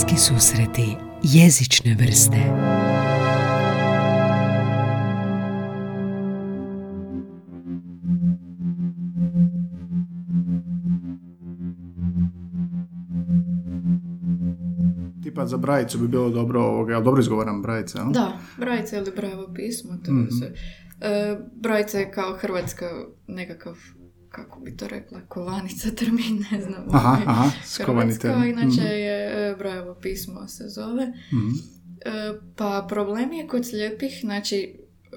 Bliski susreti jezične vrste Tipa za brajicu bi bilo dobro ovoga, ali dobro izgovaram brajice, jel? Da, brajica ili bravo pismo, to Mhm. je sve. E, brajica je kao hrvatska nekakav, kako bi to rekla, kovanica termin, ne znam. Aha, ovaj, aha, Hrvatska, inače Mhm. je e, bravo pismo se zove. Mhm. E, pa problem je kod slijepih, znači e,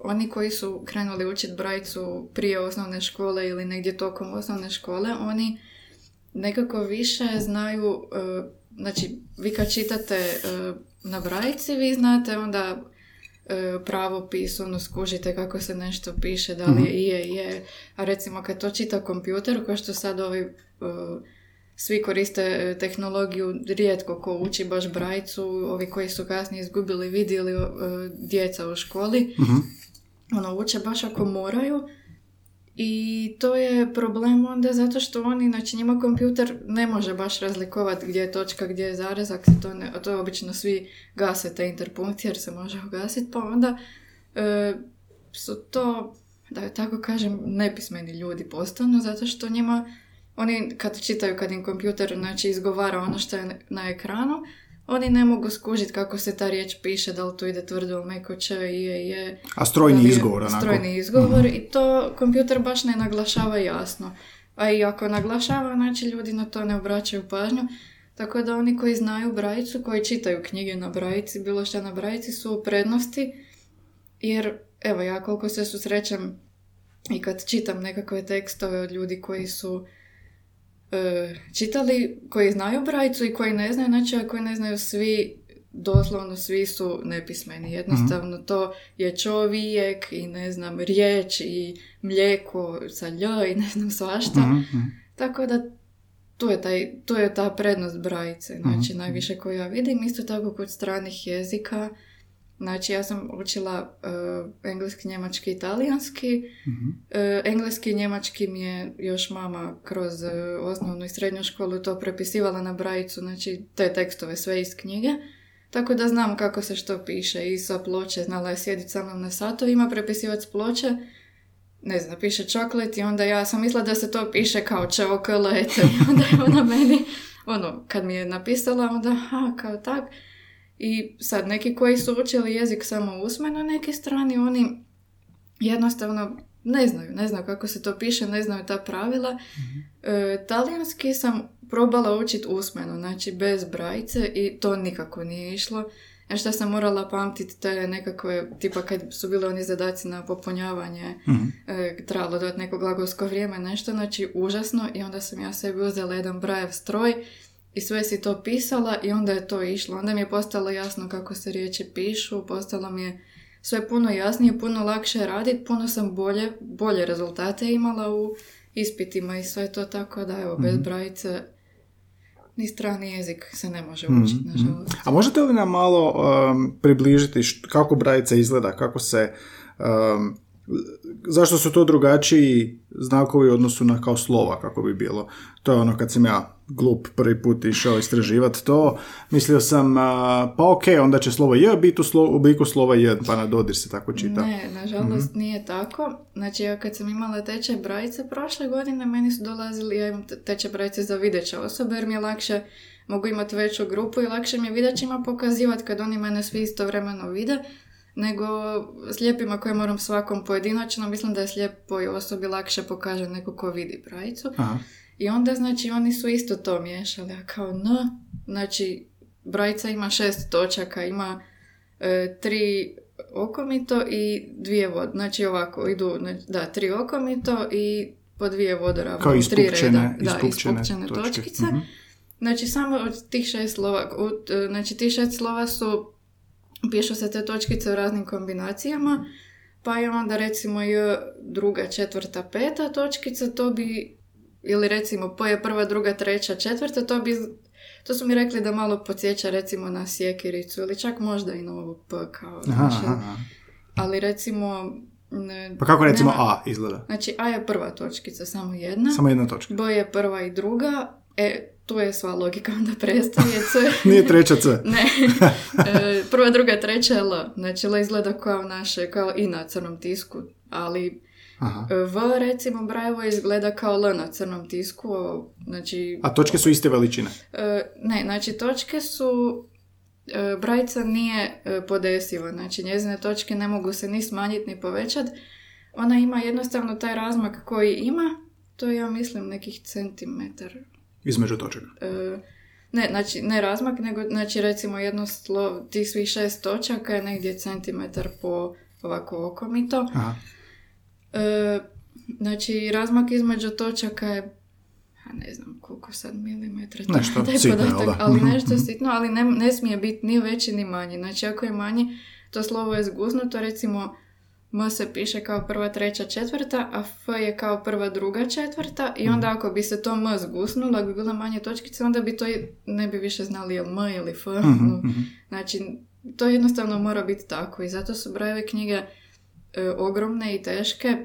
oni koji su krenuli učiti brajicu prije osnovne škole ili negdje tokom osnovne škole, oni nekako više znaju, e, znači vi kad čitate e, na brajici, vi znate onda pravopis, ono skužite kako se nešto piše, da li je je, je, a recimo kad to čita kompjuter, kao što sad ovi e, svi koriste e, tehnologiju, rijetko ko uči baš brajicu, ovi koji su kasnije izgubili vid ili e, djeca u školi, Mhm. ono, uče baš ako moraju i to je problem onda zato što oni, znači njima kompjuter ne može baš razlikovati gdje je točka, gdje je zarezak, se to, ne, to obično svi gase te interpunkcije jer se može ugasiti, pa onda e, su to, da je tako kažem, nepismeni ljudi postanu zato što njima oni kad čitaju, kad im kompjuter znači, izgovara ono što je na ekranu, oni ne mogu skužiti kako se ta riječ piše, da li tu ide tvrdo meko č, je, je. A strojni je izgovor, onako. Strojni izgovor i to kompjuter baš ne naglašava jasno. A i ako naglašava, znači ljudi na to ne obraćaju pažnju. Tako da oni koji znaju brajicu, koji čitaju knjige na brajici, bilo što na brajici su u prednosti, jer evo ja koliko se susrećem i kad čitam nekakve tekstove od ljudi koji su čitali, koji znaju brajicu i koji ne znaju, znači a koji ne znaju svi, doslovno svi su nepismeni. Jednostavno to je čovjek i ne znam, riječ i mlijeko sa lj i ne znam svašta. Mhm, mhm. Tako da tu je, taj, tu je ta prednost brajice, znači Mhm. najviše koju ja vidim. Isto tako kod stranih jezika, znači ja sam učila e, engleski, njemački, italijanski. Mhm. E, engleski i njemački mi je još mama kroz e, osnovnu i srednju školu to prepisivala na brajicu, znači te tekstove sve iz knjige. Tako da znam kako se što piše i sa ploče, znala je sjediti sa mnom na satovima, prepisivati s ploče, ne znam, piše čoklet i onda ja sam mislila da se to piše kao čokolet i onda je ona meni, ono, kad mi je napisala, onda, aha, kao tak. I sad, neki koji su učili jezik samo usmeno, neki strani, oni jednostavno ne znaju, ne znaju kako se to piše, ne znaju ta pravila. E, talijanski sam probala učiti usmeno, znači bez brajice i to nikako nije išlo. Ja što sam morala pamtiti te nekakve, tipa kad su bili oni zadaci na popunjavanje, Mhm. e, trebalo dati neko glagolsko vrijeme, nešto, znači užasno i onda sam ja sebi uzela jedan brajev stroj i sve si to pisala i onda je to išlo. Onda mi je postalo jasno kako se riječi pišu, postalo mi je sve puno jasnije, puno lakše raditi, puno sam bolje, bolje rezultate imala u ispitima i sve to tako da evo, bez brajice ni strani jezik se ne može učiti, nažalost. A možete li nam malo um, približiti št- kako brajica izgleda, kako se... um, zašto su to drugačiji znakovi u odnosu na kao slova, kako bi bilo. To je ono kad sam ja glup prvi put išao istraživati to, mislio sam, a, pa ok, onda će slovo J biti u, slo- u obliku slova J, pa na dodir se tako čita. Ne, nažalost nije tako. Znači ja kad sam imala tečaj brajice prošle godine, meni su dolazili, ja imam te- tečaj brajice za videće osobe jer mi je lakše, mogu imati veću grupu i lakše mi je videćima pokazivati kad oni mene svi istovremeno vide, nego slijepima koje moram svakom pojedinačno, mislim da je slijepoj osobi lakše pokaže neko ko vidi brajicu. Aha. I onda, znači, oni su isto to miješali, a kao N, znači, brajica ima šest točaka, ima e, tri okomito i dvije vod, znači ovako, idu, znači, da, tri okomito i po dvije vodoravne, Kao tri reda, da, ispupčene točke. točkice. Mhm. Znači, samo od tih šest slova, u- e, znači, tih šest slova su, pišu se te točkice u raznim kombinacijama, pa je onda recimo J druga, četvrta, peta točkica, to bi, ili recimo P je prva, druga, treća, četvrta, to bi, to su mi rekli da malo podsjeća recimo na sjekiricu ili čak možda i na ovo P kao, Aha, aha, aha. ali recimo... Ne, Pa kako recimo nema- A izgleda? Znači A je prva točkica, samo jedna. Samo jedna točka. B je prva i druga, e, tu je sva logika onda prestaje. C. Nije treća C. ne. E, prva, druga, treća je L. Znači L izgleda kao naše, kao i na crnom tisku, ali Aha. V recimo Brajevo izgleda kao L na crnom tisku, znači... A točke su iste veličine? E, ne, znači točke su... E, Brajica nije e, podesiva, znači njezine točke ne mogu se ni smanjiti ni povećati. Ona ima jednostavno taj razmak koji ima, to je ja mislim nekih centimetar. Između točaka? E, ne, znači ne razmak, nego znači recimo jedno slo, tih svih šest točaka je negdje centimetar po ovako okomito. Aha. E, znači, razmak između točaka je a ne znam koliko sad milimetra, to Nešto taj sitno, podatak, ali nešto sitno, ali ne, ne smije biti ni veći ni manji. Znači, ako je manji, to slovo je zguznuto, recimo M se piše kao prva, treća, četvrta, a F je kao prva, druga, četvrta i onda ako bi se to M zgusnulo, ako bi bila manje točkice, onda bi to i- ne bi više znali je M ili F. Mhm, no. mhm. Znači, to jednostavno mora biti tako i zato su brojeve knjige e, ogromne i teške.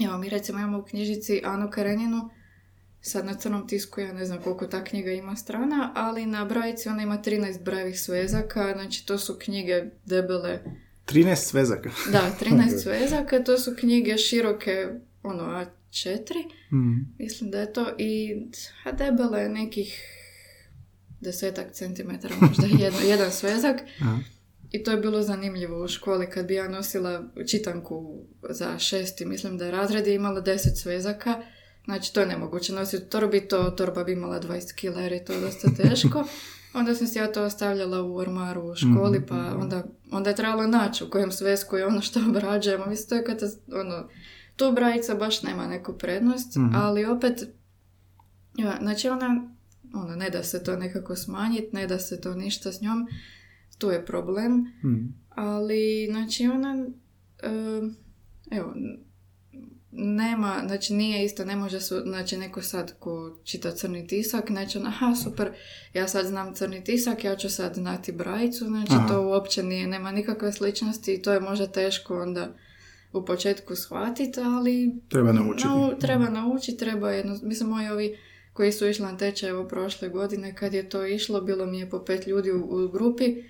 Evo, mi recimo imamo u knjižici Anu Kareninu, sad na crnom tisku ja ne znam koliko ta knjiga ima strana, ali na brajici ona ima 13 brojevih svezaka, znači to su knjige debele, 13 svezaka. da, 13 svezaka, to su knjige široke, ono, A4, Mhm. mislim da je to, i a debele nekih desetak centimetara, možda jedan, jedan svezak. Aha. I to je bilo zanimljivo u školi kad bi ja nosila čitanku za šesti, mislim da je razred je imala deset svezaka. Znači to je nemoguće nositi u torbi, to torba bi imala 20 kila jer je to dosta teško. Onda sam si ja to ostavljala u ormaru u školi, pa onda, onda je trebalo naći u kojem svezku je ono što obrađujemo. Mislim, to je kada, ono, tu brajica baš nema neku prednost, Mhm. ali opet, ja, znači ona, ono, ne da se to nekako smanjiti, ne da se to ništa s njom, tu je problem. Mhm. Ali, znači, ona, evo, nema, znači nije isto, ne može su, znači neko sad ko čita crni tisak, neće aha, super, ja sad znam crni tisak, ja ću sad znati brajicu, znači Aha. to uopće nije, nema nikakve sličnosti i to je možda teško onda u početku shvatiti, ali Treba naučiti. Nau- treba naučiti, treba jedno, mislim moji ovi koji su išli na tečaj evo prošle godine kad je to išlo, bilo mi je po pet ljudi u, u grupi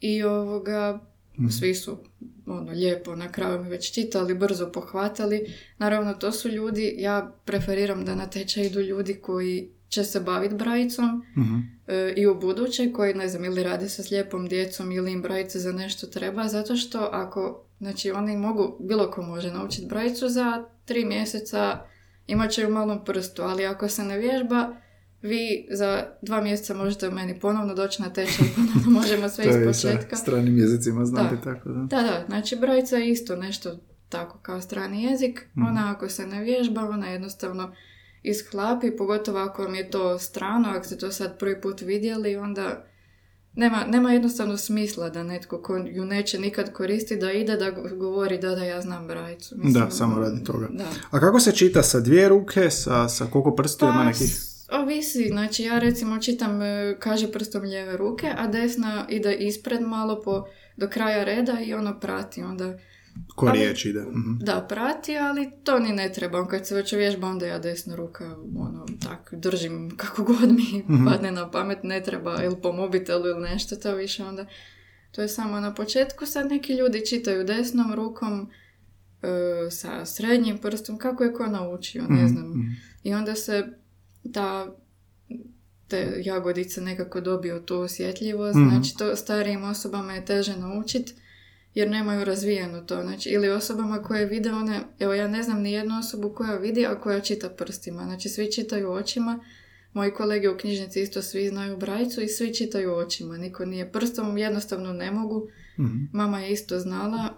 i ovoga. Svi su ono lijepo na kraju mi već čitali, brzo pohvatali. Naravno to su ljudi, ja preferiram da na tečaj idu ljudi koji će se baviti brajicom Mhm. e, i u buduće koji ne znam ili rade sa slijepom djecom ili im brajice za nešto treba zato što ako znači oni mogu bilo ko može naučiti brajicu za tri mjeseca imat će u malom prstu ali ako se ne vježba vi za dva mjeseca možete u meni ponovno doći na tečaj ponovno možemo sve iz početka stranim jezicima, znate Da. tako da. da, da, znači brajica je isto nešto tako kao strani jezik. Mhm. Ona ako se ne vježba, ona jednostavno ishlapi, pogotovo ako vam je to strano, ako ste to sad prvi put vidjeli, onda nema, nema jednostavno smisla da netko ko ju neće nikad koristiti, da ide da go- govori da da ja znam brajicu. Da, samo radi toga. Da. A kako se čita sa dvije ruke, sa, sa koliko prstiju ima Pa, nekih? Ovisi, znači ja recimo čitam, e, kaže prstom lijeve ruke, a desna ide ispred malo po, do kraja reda i ono prati onda Ko ali- riječ ide? Mhm. Da, prati, ali to ni ne treba. Kad se već vježba, onda ja desna ruka, ono, tak, držim kako god mi Mhm. padne na pamet, ne treba ili po mobitelu ili nešto, to više onda, to je samo na početku. Sad neki ljudi čitaju desnom rukom, e, sa srednjim prstom, kako je ko naučio, ne Mhm, znam. mhm. I onda se ta te jagodice nekako dobiju tu osjetljivost, Mhm. znači to starijim osobama je teže naučiti jer nemaju razvijeno to, znači ili osobama koje vide one, evo ja ne znam ni jednu osobu koja vidi, a koja čita prstima, znači svi čitaju očima, moji kolege u knjižnici isto svi znaju brajicu i svi čitaju očima, niko nije prstom, jednostavno ne mogu, Mhm. Mama je isto znala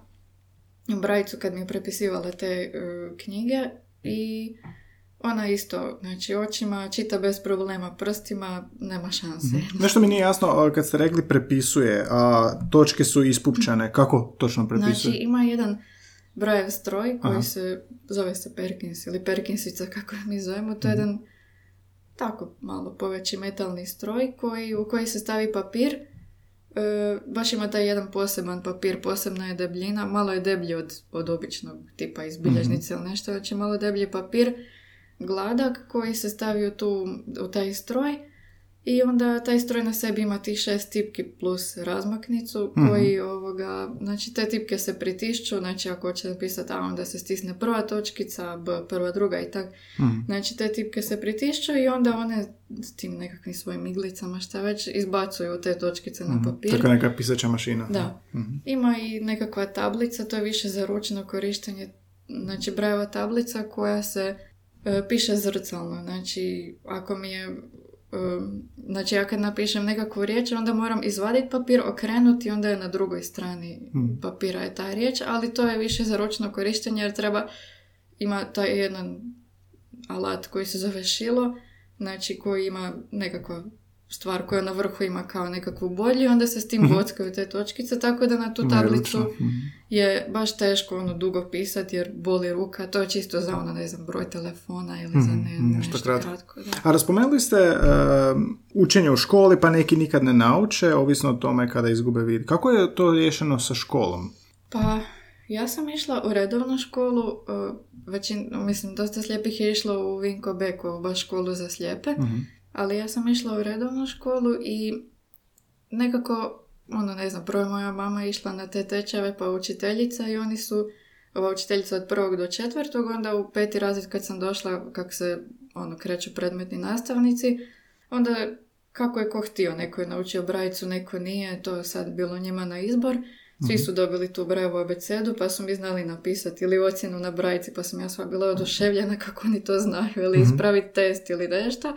brajicu kad mi je prepisivala te e, knjige i ona isto, znači očima čita bez problema, prstima nema šanse. Nešto mi nije jasno, kad ste rekli prepisuje, a točke su ispupčane, kako točno prepisuje? Znači ima jedan brojev stroj koji Aha. se zove se Perkins ili Perkinsica kako mi zovemo, to je Mhm. jedan tako malo poveći metalni stroj koji, u koji se stavi papir E, baš ima taj jedan poseban papir, posebna je debljina, malo je deblji od, od običnog tipa iz bilježnice ili nešto, znači malo deblji papir gladak koji se stavi u, tu, u taj stroj i onda taj stroj na sebi ima tih šest tipki plus razmaknicu koji ovoga, znači te tipke se pritišću, znači ako hoće napisati A onda se stisne prva točkica, B prva druga i tak. Mhm. Znači te tipke se pritišću i onda one s tim nekakvim svojim iglicama šta već izbacuju te točkice na papir. Tako neka pisaća mašina. Da. Mhm. Ima i nekakva tablica, to je više za ručno korištenje, znači brajeva tablica koja se piše zrcalno. Znači, ako mi je, e, znači ja kad napišem nekakvu riječ, onda moram izvaditi papir, okrenuti, onda je na drugoj strani Mhm. papira je ta riječ, ali to je više za ručno korištenje jer treba, ima taj jedan alat koji se zove šilo, znači koji ima nekakva stvar koja na vrhu ima kao nekakvu bolju i onda se s tim bockaju te točkice, tako da na tu tablicu. Mhm. je baš teško ono dugo pisati jer boli ruka, to je čisto za ono, ne znam, broj telefona ili za ne, Mhm, nešto nešto, kratko. kratko. da. A raspomenuli ste um, učenje u školi, pa neki nikad ne nauče, ovisno o tome kada izgube vid. Kako je to riješeno sa školom? Pa, ja sam išla u redovnu školu, uh, većin, mislim, dosta slijepih je išlo u Vinko Beko, baš školu za slijepe, Mhm. Ali ja sam išla u redovnu školu i nekako, ono, ne znam, prvo je moja mama išla na te tečajeve pa učiteljica i oni su, ova učiteljica od prvog do četvrtog, onda u peti razred kad sam došla, kako se, ono, kreću predmetni nastavnici, onda kako je ko htio, neko je naučio brajicu, neko nije, to je sad bilo njima na izbor. Svi su dobili tu brajevu abecedu, pa su mi znali napisati ili ocjenu na brajici, pa sam ja sva bila oduševljena kako oni to znaju, ili ispraviti test ili nešto.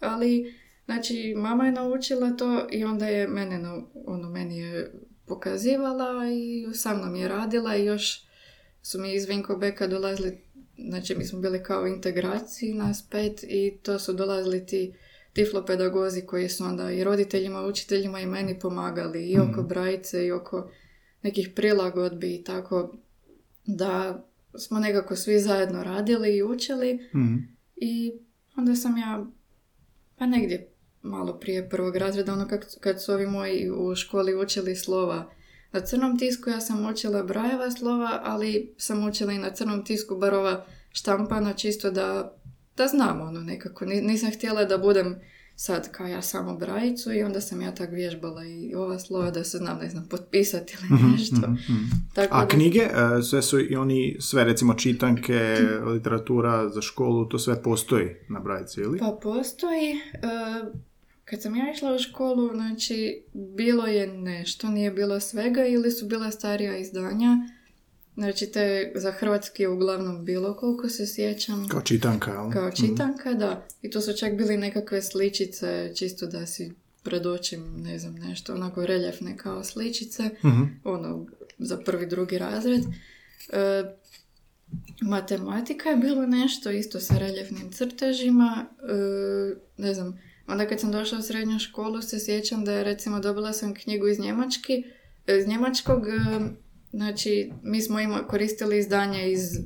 Ali, znači, mama je naučila to i onda je mene, ono, meni je pokazivala i sa mnom je radila i još su mi iz Vinkobeka dolazili, znači mi smo bili kao integraciji nas pet i to su dolazili ti tiflopedagozi koji su onda i roditeljima, učiteljima i meni pomagali i oko brajice i oko nekih prilagodbi i tako da smo nekako svi zajedno radili i učili Mhm. i onda sam ja pa negdje malo prije prvog razreda, ono kad, kad su ovi moji u školi učili slova na crnom tisku, ja sam učila brajeva slova, ali sam učila i na crnom tisku bar ova štampana čisto da, da znam ono nekako. Ni- Nisam htjela da budem sad kao ja samo brajicu i onda sam ja tak vježbala i ova slova da se znam, ne znam, potpisati ili nešto. Tako A da- knjige, e, sve su i oni, sve recimo čitanke, literatura za školu, to sve postoji na brajici, ili? Pa postoji. e, kad sam ja išla u školu, znači, bilo je nešto, nije bilo svega ili su bila starija izdanja. Znači, te za hrvatski je uglavnom bilo koliko se sjećam. Kao čitanka, jel? Kao čitanka, da. I to su čak bili nekakve sličice, čisto da si predočim, ne znam, nešto, onako reljefne kao sličice, Mhm. ono, za prvi, drugi razred. E, matematika je bilo nešto isto sa reljefnim crtežima, e, ne znam, onda kad sam došla u srednju školu se sjećam da je recimo dobila sam knjigu iz Njemački, iz Njemačkog, e, znači mi smo ima, koristili izdanje iz,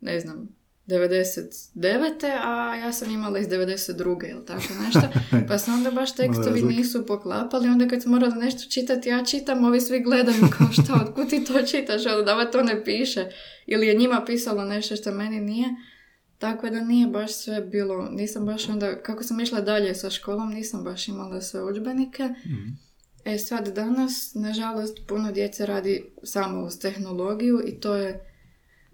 ne znam, 99. a ja sam imala iz 92. ili tako nešto. Pa se onda baš tekstovi nisu poklapali. Onda kad sam morala nešto čitati, ja čitam, ovi svi gledaju kao šta, otkud ti to čitaš, ono da va to ne piše. Ili je njima pisalo nešto što meni nije. Tako da nije baš sve bilo, nisam baš onda, kako sam išla dalje sa školom, nisam baš imala sve udžbenike. E sad danas, nažalost, puno djece radi samo uz tehnologiju i to je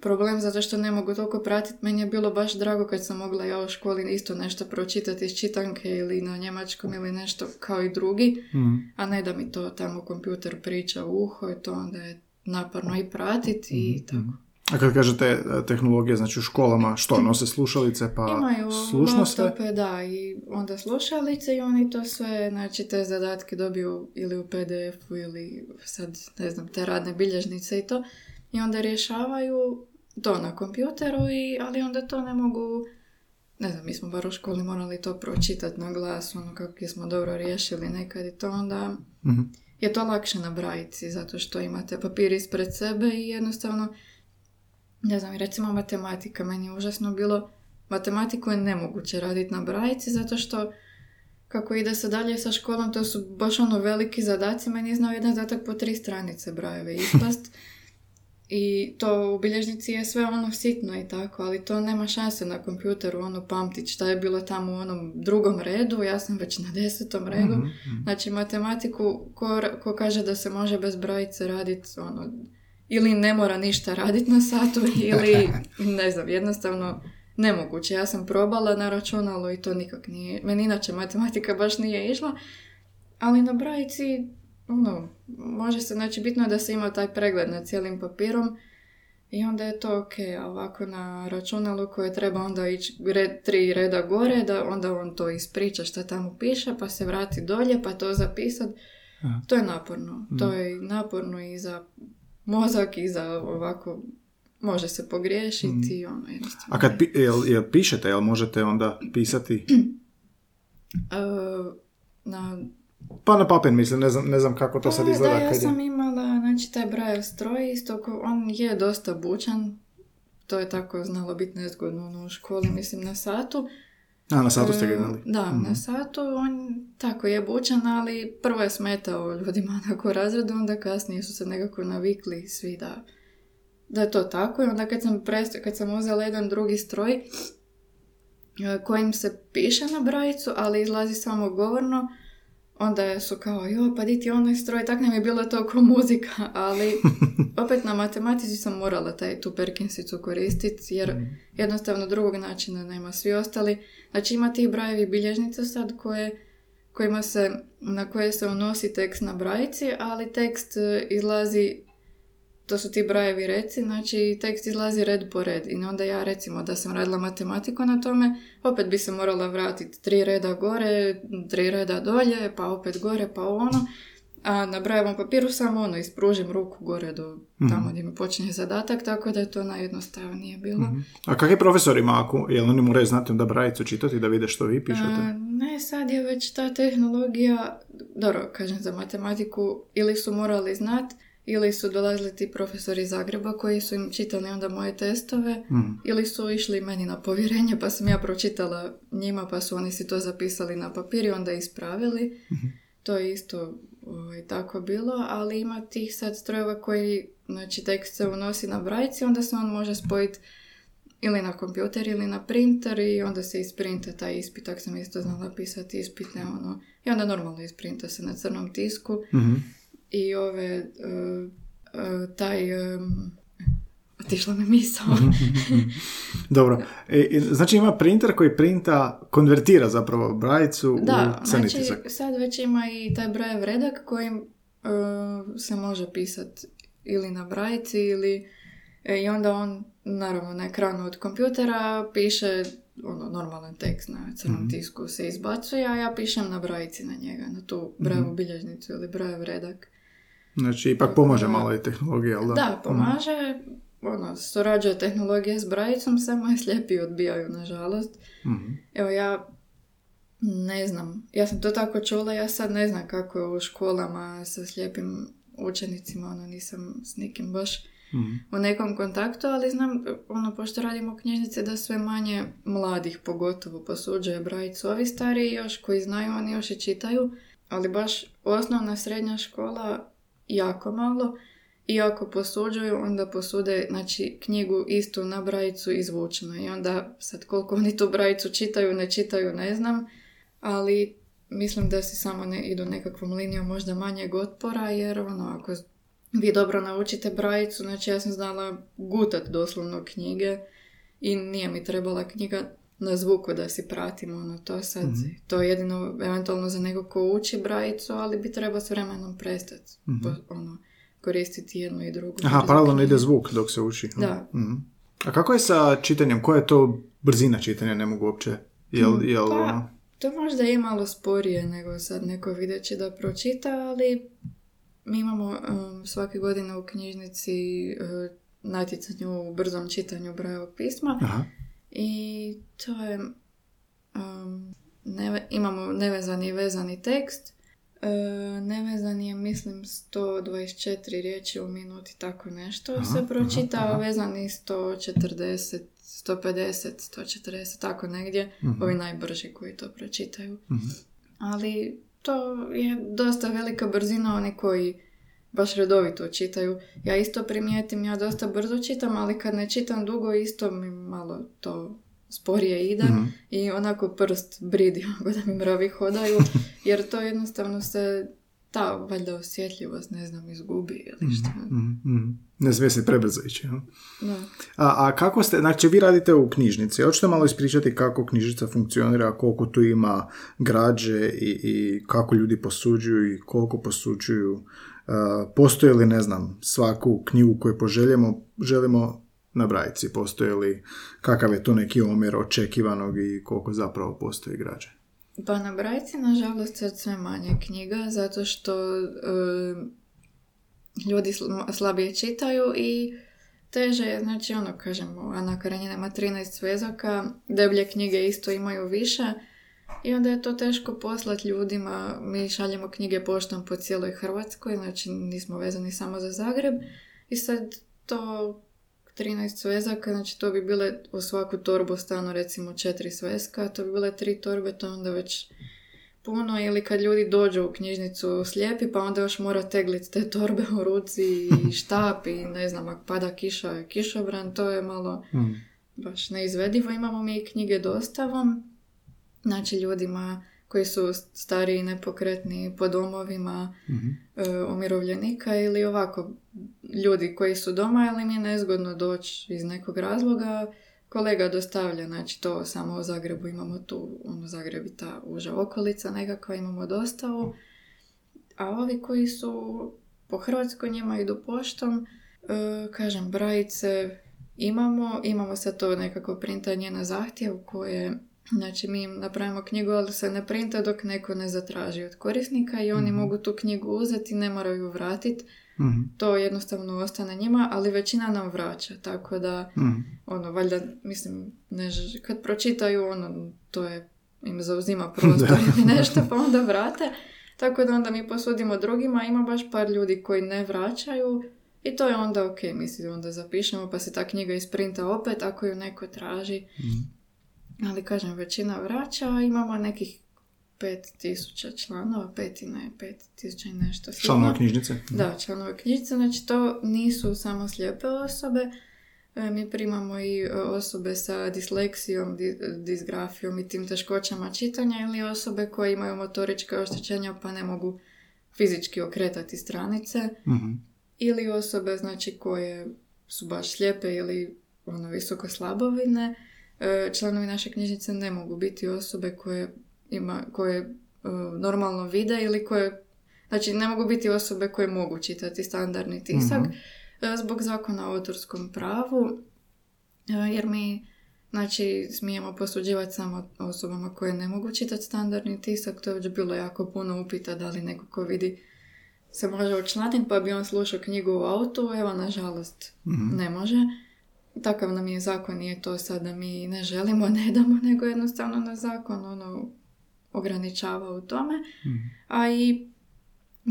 problem zato što ne mogu toliko pratiti. Meni je bilo baš drago kad sam mogla ja u školi isto nešto pročitati iz čitanke ili na njemačkom ili nešto kao i drugi, Mhm. a ne da mi to tamo kompjuter priča u uho i to onda je naporno i pratiti i tako. A kad kažete e, tehnologije, znači u školama, što, nose slušalice pa Imaju slušno sve? laptope, da, i onda slušalice i oni to sve, znači te zadatke dobiju ili u PDF-u ili sad, ne znam, te radne bilježnice i to. I onda rješavaju to na kompjuteru, i, ali onda to ne mogu, ne znam, mi smo bar u školi morali to pročitati na glas, ono kako smo dobro riješili nekad i to onda Mhm. je to lakše na brajici, zato što imate papir ispred sebe i jednostavno, ne znam, recimo matematika, meni je užasno bilo, matematiku je nemoguće raditi na brajici, zato što kako ide se dalje sa školom, to su baš ono veliki zadaci, meni je znao jedan zadatak po tri stranice brajeve ispast. I to u bilježnici je sve ono sitno i tako, ali to nema šanse na kompjuteru ono pamtit šta je bilo tamo u onom drugom redu, ja sam već na desetom redu. Mhm, mhm. Znači matematiku, ko, ko kaže da se može bez brojice raditi, ono, ili ne mora ništa raditi na satu, ili ne znam, jednostavno nemoguće. Ja sam probala na računalu i to nikak nije. Meni inače matematika baš nije išla, ali na brajici, ono, može se, znači bitno je da se ima taj pregled nad cijelim papirom i onda je to ok, a ovako na računalu koje treba onda ići red, tri reda gore, da onda on to ispriča šta tamo piše, pa se vrati dolje, pa to zapisat. To je naporno. To je naporno i za mozak i za ovako može se pogriješiti i ono jednostavno. A kad pi, jel, jel pišete, jel možete onda pisati? E, na Pa na papir mislim, ne znam, ne znam kako to sad Pa, izgleda. Da, ja kad je- sam imala, znači, taj Brajev stroj, isto ko, on je dosta bučan, to je tako znalo biti nezgodno ono, u školi, mislim, na satu. A, na satu ste ga imali. Da, Mhm. na satu, on tako je bučan, ali prvo je smetao ljudima onako u razredu, onda kasnije su se nekako navikli svi da, da je to tako. I onda kad sam, prest- kad sam uzela jedan drugi stroj, e, kojim se piše na brajicu, ali izlazi samo govorno, onda su kao, jo, pa di ti onaj stroj, tak nam je bilo to ko muzika, ali opet na matematici sam morala taj, tu Perkinsicu koristiti, jer jednostavno drugog načina nema. Svi ostali, znači ima tih brajevi bilježnica sad koje, kojima se, na koje se unosi tekst na brajici, ali tekst e, izlazi, to su ti brajevi reci, znači tekst izlazi red po red. I onda ja recimo da sam radila matematiku na tome, opet bi se morala vratiti tri reda gore, tri reda dolje, pa opet gore, pa ono. A na brajevom papiru samo ono, ispružim ruku gore do tamo gdje mi počinje zadatak, tako da je to najjednostavnije bilo. Mhm. A kakvi profesor ima ako, jel oni moraju znati onda brajicu čitati da vide što vi pišete? A, ne, sad je već ta tehnologija, dobro, kažem za matematiku, ili su morali znat, ili su dolazili ti profesori iz Zagreba koji su im čitali onda moje testove, Mhm. ili su išli meni na povjerenje pa sam ja pročitala njima pa su oni si to zapisali na papir i onda ispravili. To je isto ovaj, tako bilo, ali ima tih sad strojeva koji, znači tekst se unosi na brajici, onda se on može spojiti ili na kompjuter ili na printer i onda se isprinta taj ispit, tak sam isto znala pisati ispitne, ono, i onda normalno isprinta se na crnom tisku Mhm. I ove, e, e, taj, um, otišla mi misao. Dobro. I- znači ima printer koji printa, konvertira zapravo brajicu Da, u crni znači sad već ima i taj brajev redak kojim se može pisat ili na brajici ili i onda on naravno na ekranu od kompjutera piše ono normalan tekst na crnom Mhm. tisku se izbacuje, a ja pišem na brajici na njega, na tu Mhm. brajevu bilježnicu ili brajev redak. Znači ipak pomaže malo i tehnologija, ali da? Da, pomaže, ono, surađuje tehnologija s brajicom, samo je slijepi odbijaju, nažalost. Mhm. Evo ja ne znam, ja sam to tako čula, ja sad ne znam kako je u školama sa slijepim učenicima, ono nisam s nikim baš Mhm. u nekom kontaktu, ali znam, ono, pošto radimo u knjižnici, da sve manje mladih pogotovo posuđuje brajicu. Ovi stariji još koji znaju, oni još i čitaju, ali baš osnovna srednja škola jako malo i ako posuđuju, onda posude znači, knjigu istu na brajicu izvučeno. I onda sad koliko oni tu brajicu čitaju, ne čitaju, ne znam, ali mislim da si samo ne idu nekakvom linijom možda manjeg otpora, jer ono, ako vi dobro naučite brajicu, znači ja sam znala gutat doslovno knjige i nije mi trebala knjiga na zvuku da si pratim ono to sad. To je jedino eventualno za nekog ko uči brajicu, ali bi trebao s vremenom prestati ono, koristiti jednu i drugu. Aha, paralelno ide zvuk dok se uči. Da. Mhm. A kako je sa čitanjem? Koja je to brzina čitanja? Ne mogu uopće. Jel, jel, Pa, ono- to možda je malo sporije nego sad neko videći da pročita, ali mi imamo um, svake godine u knjižnici uh, natjecanje u brzom čitanju brajevog pisma Aha. I to je um, neve- imamo nevezani i vezani tekst E, nevezani je mislim 124 riječi u minuti tako nešto Aha, se pročita, aha, aha. vezani 140 150, 140, tako negdje, Mhm. ovi najbrži koji to pročitaju. Mhm. Ali to je dosta velika brzina, oni koji baš redovito čitaju. Ja isto primijetim, ja dosta brzo čitam, ali kad ne čitam dugo isto mi malo to sporije ide Mhm. i onako prst bridi ako da mi mravi hodaju, jer to jednostavno se ta valjda osjetljivost, ne znam, izgubi ili šta. Mhm, mhm. Ne smije se prebrzo ići. Da. A, a kako ste, znači vi radite u knjižnici, hoćete malo ispričati kako knjižnica funkcionira, koliko tu ima građe i, i kako ljudi posuđuju i koliko posuđuju, Postoji li, ne znam, svaku knjigu koju poželjemo, želimo na brajici, postoji li, kakav je tu neki omjer očekivanog i koliko zapravo postoji građe. Pa na brajci, nažalost, sad sve manje knjiga, zato što e, ljudi sl- slabije čitaju i teže je, znači ono, kažemo, Ana Karenjina ima 13 svezaka, deblje knjige isto imaju više i onda je to teško poslati ljudima. Mi šaljemo knjige poštom po cijeloj Hrvatskoj, znači nismo vezani samo za Zagreb i sad to 13 svezaka, znači to bi bile u svaku torbu stano recimo četiri sveska, to bi bile tri torbe, to onda već puno ili kad ljudi dođu u knjižnicu slijepi pa onda još mora tegliti te torbe u ruci i štap i ne znam, ako pada kiša, kišobran, to je malo baš neizvedivo. Imamo mi knjige dostavom, znači ljudima koji su stariji, nepokretni po domovima e, umirovljenika ili ovako ljudi koji su doma ili mi je nezgodno doći iz nekog razloga, kolega dostavlja, znači to samo u Zagrebu imamo tu, ono Zagreb i ta uža okolica nekakva, imamo dostavu, a ovi koji su po Hrvatskoj njima idu poštom, e, kažem, brajice imamo, imamo sad to nekako printanje na zahtjev koje Znači mi im napravimo knjigu, ali se ne printa dok neko ne zatraži od korisnika i oni mogu tu knjigu uzeti, ne moraju ju vratiti. Mhm. To jednostavno ostane njima, ali većina nam vraća, tako da Mhm. ono, valjda, mislim, ne, kad pročitaju, ono, to je, im zauzima prostor ili nešto, pa onda vrate. Tako da onda mi posudimo drugima, ima baš par ljudi koji ne vraćaju i to je onda ok, mislim, onda zapišemo pa se ta knjiga isprinta opet ako ju neko traži. Mhm. Ali kažem, većina vraća, imamo nekih 5000 članova, pet i ne, 5000 i nešto. Članova knjižnice? Da, članove knjižnice, znači to nisu samo slijepe osobe, E, mi primamo i e, osobe sa disleksijom, di- disgrafijom i tim teškoćama čitanja ili osobe koje imaju motorička oštećenja pa ne mogu fizički okretati stranice Mhm. ili osobe znači koje su baš slijepe ili ono visoko slabovine. E, Članovi naše knjižnice ne mogu biti osobe koje ima, koje e, normalno vide ili koje Znači, ne mogu biti osobe koje mogu čitati standardni tisak Mhm. e, zbog zakona o autorskom pravu, jer mi znači, smijemo posuđivati samo osobama koje ne mogu čitati standardni tisak. To je već bilo jako puno upita da li neko ko vidi se može učlaniti pa bi on slušao knjigu u autu. Evo, nažalost, Mhm. ne može. Takav nam je zakon, nije to sad da mi ne želimo, ne damo, nego jednostavno na zakon ono ograničava u tome. Mhm. A i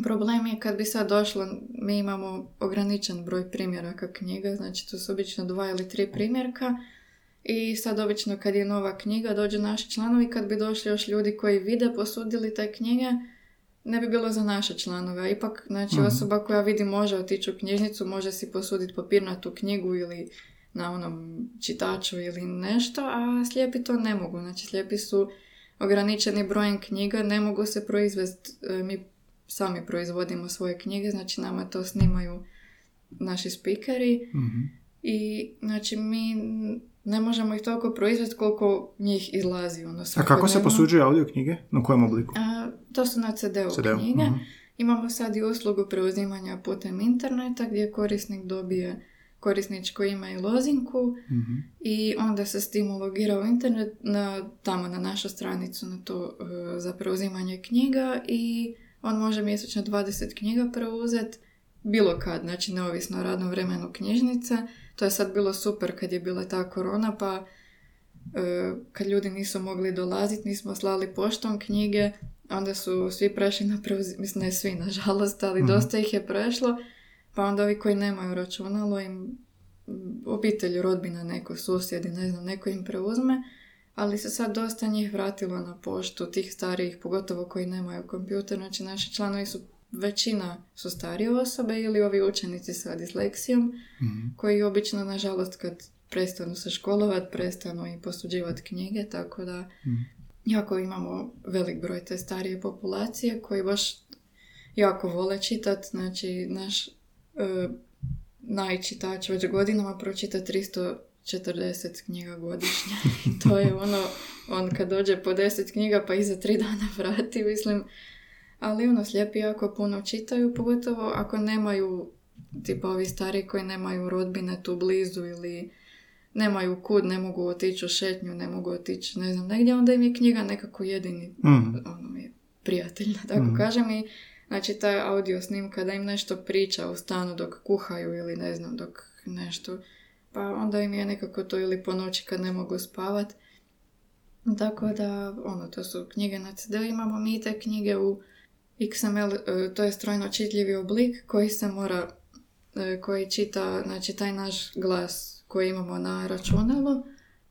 problem je kad bi sad došlo, mi imamo ograničen broj primjeraka knjiga, znači to su obično dva ili tri primjerka i sad obično kad je nova knjiga dođu naši članovi, kad bi došli još ljudi koji vide, posudili te knjige, ne bi bilo za naše članove. Ipak, znači, Mhm. osoba koja vidi može otići u knjižnicu, može si posuditi papirnatu knjigu ili na onom čitaču ili nešto, a slijepi to ne mogu. Znači, slijepi su ograničeni brojem knjiga, ne mogu se proizvesti, e, mi sami proizvodimo svoje knjige, znači nama to snimaju naši spikeri Mhm. i znači mi ne možemo ih toliko proizvesti koliko njih izlazi. Ono, A kako se posuđuje audio knjige? Na kojem obliku? A, to su na CD-u CD-u, knjige. mhm. Imamo sad i uslugu preuzimanja putem interneta gdje korisnik dobije korisničko ime i lozinku Mhm. i onda se s tim ulogira u internet na, tamo na našu stranicu na to e, za preuzimanje knjiga i on može mjesečno 20 knjiga preuzeti bilo kad, znači neovisno o radnom vremenu knjižnice. To je sad bilo super kad je bila ta korona pa e, kad ljudi nisu mogli dolaziti, nismo slali poštom knjige, onda su svi prešli na preuzimanje, mislim ne svi nažalost, ali Mhm. dosta ih je prešlo, pa onda ovi koji nemaju računalo im obitelj, rodbina, neko susjedi, ne znam, neko im preuzme, ali se sad dosta njih vratilo na poštu, tih starijih, pogotovo koji nemaju kompjuter, znači naši članovi su većina su starije osobe ili ovi učenici sa disleksijom koji obično, nažalost, kad prestanu se školovat, prestanu i posuđivati knjige, tako da jako imamo velik broj te starije populacije koji baš jako vole čitat, znači naš najčitač već godinama pročita 340 knjiga godišnje. to je ono, on kad dođe po 10 knjiga pa iza tri dana vrati, mislim, ali ono, slijepi jako puno čitaju, pogotovo ako nemaju, tipa ovi stari koji nemaju rodbine tu blizu ili nemaju kud, ne mogu otići u šetnju, ne mogu otići, ne znam, negdje, onda im je knjiga nekako jedini Mhm. ono, je prijatelj, da tako Mhm. kažem i znači ta audio snimka da im nešto priča u stanu dok kuhaju ili ne znam, dok nešto, pa onda im je nekako to ili po noći kad ne mogu spavat. Tako da, ono, to su knjige na CD, imamo mi te knjige u XML, e, to je strojno čitljivi oblik koji se mora, e, koji čita, znači taj naš glas koji imamo na računalu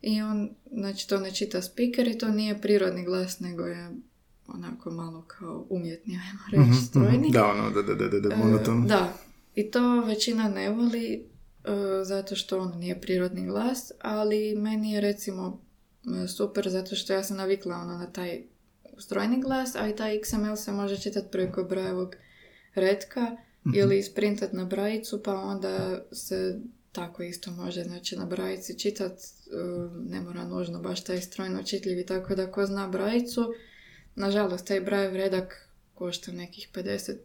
i on, znači to ne čita speaker i to nije prirodni glas, nego je onako malo kao umjetni, ajmo reći, strojni. Da, ono, da, da, da, da, da, E, monotono. Da, i to većina ne voli e, zato što on nije prirodni glas, ali meni je recimo e, super zato što ja sam navikla ono na taj strojni glas, a i taj XML se može čitati preko brajevog redka ili isprintat na brajicu, pa onda se tako isto može znači na brajici čitat, ne mora nužno baš taj strojno čitljivi, tako da ko zna brajicu, nažalost taj brajev redak košta nekih 50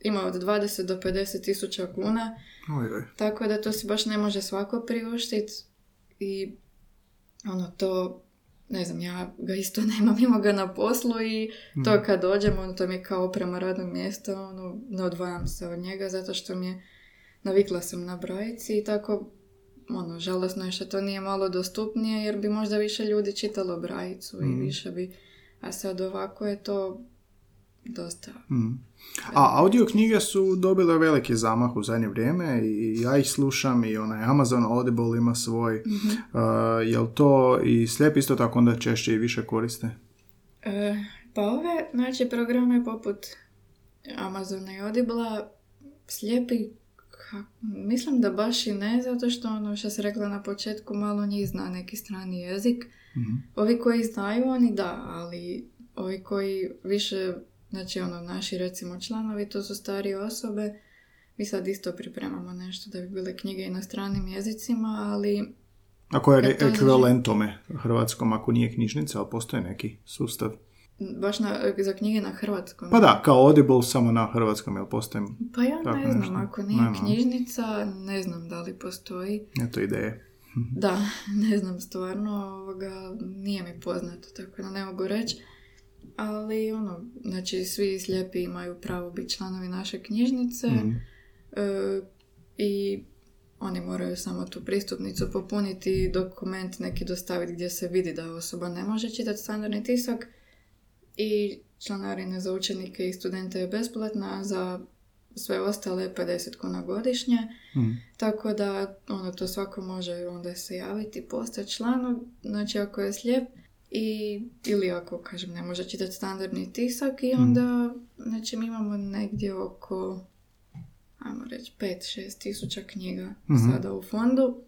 ima od 20 do 50 tisuća kuna, Oj, oj. tako da to si baš ne može svako priuštiti i ono to, ne znam, ja ga isto nemam, imam ga na poslu i to kad dođem, ono to mi je kao oprema radnog mjesta, ono, ne odvajam se od njega zato što mi je, navikla sam na brajici i tako, ono, žalosno je što to nije malo dostupnije jer bi možda više ljudi čitalo brajicu i više bi, a sad ovako je to dosta Mhm. A audio knjige su dobile veliki zamah u zadnje vrijeme i ja ih slušam i onaj Amazon Audible ima svoj. Mhm. Uh, jel to i slijep isto tako onda češće i više koriste? E, pa ove, znači, programe poput Amazona i Audible slijepi, mislim da baš i ne, zato što ono što se rekla na početku, malo njih zna neki strani jezik. Mhm. Ovi koji znaju, oni da, ali ovi koji više, znači ono, naši recimo članovi, to su starije osobe, mi sad isto pripremamo nešto da bi bile knjige i na stranim jezicima, ali Ako je ekvivalent tome hrvatskom, ako nije knjižnica, ali postoji neki sustav. Baš na, za knjige na hrvatskom. Pa da, kao Audible samo na hrvatskom, jel postoji Pa ja Tako ne znam, nešto. ako nije Ne, ne. knjižnica, ne znam da li postoji. eto ideje. Da, ne znam stvarno, ovoga, nije mi poznato, tako da ne mogu reći. Ali ono, znači svi slijepi imaju pravo biti članovi naše knjižnice Mhm. e, i oni moraju samo tu pristupnicu popuniti dokument neki dostaviti gdje se vidi da osoba ne može čitati standardni tisak i članarina za učenike i studente je besplatna, za sve ostale 50 kuna godišnje. Mhm. Tako da ono, to svako može onda se javiti, postati članom, znači ako je slijep i, ili ako, kažem, ne može čitati standardni tisak i onda, znači mi imamo negdje oko, ajmo reći, 5-6 tisuća knjiga sada u fondu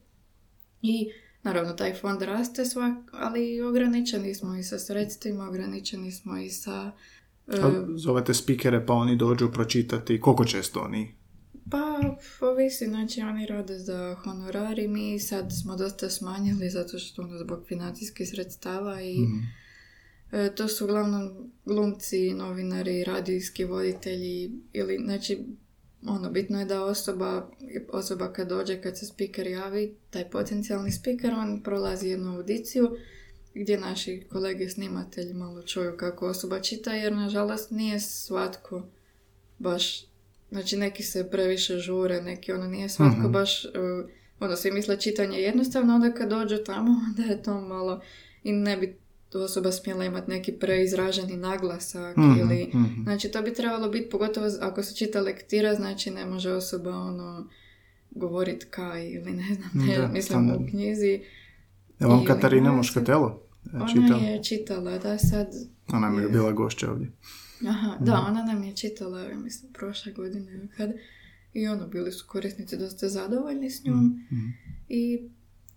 i naravno taj fond raste svak, ali ograničeni smo i sa sredstvima, ograničeni smo i sa A Zovete spikere pa oni dođu pročitati. Koliko često oni? Pa, ovisi, znači oni rade za honorari, mi sad smo dosta smanjili zato što ono zbog financijskih sredstava i e, to su uglavnom glumci, novinari, radijski voditelji ili, znači, ono, bitno je da osoba, osoba kad dođe, kad se speaker javi, taj potencijalni speaker, on prolazi jednu audiciju gdje naši kolege snimatelji malo čuju kako osoba čita, jer nažalost nije svatko baš, znači neki se previše žure, neki ono nije svatko baš, uh, ono svi misle čitanje je jednostavno, onda kad dođu tamo, onda je to malo i ne bi osoba smjela imati neki preizraženi naglasak Mhm, ili, mhm. znači to bi trebalo biti, pogotovo ako se čita lektira, znači ne može osoba ono govorit kaj ili ne znam, ne, Da, mislim u knjizi. Je vam Katarina Moškatelo? Ona čitala? je čitala, da sad Ona mi je bila gošća ovdje. Aha, da, ona nam je čitala, ja mislim, prošle godine kad i ono, bili su korisnici dosta zadovoljni s njom Mhm. i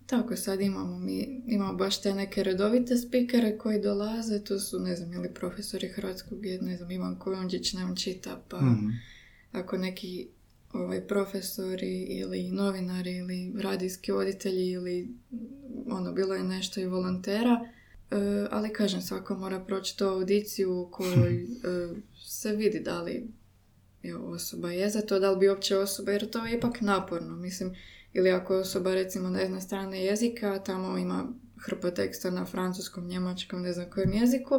tako sad imamo mi, imamo baš te neke redovite spikere koji dolaze, to su, ne znam, ili profesori hrvatskog, ne znam, Ivan Kojundžić nam čita, pa Mhm. ako neki ovaj, profesori ili novinari ili radijski voditelji ili ono, bilo je nešto i volontera, E, ali kažem, svako mora proći tu audiciju u kojoj e, se vidi da li je osoba je za to, da li bi uopće osoba, jer to je ipak naporno, mislim, ili ako je osoba recimo ne zna strane jezika, tamo ima hrpa teksta na francuskom, njemačkom, ne znam kojem jeziku,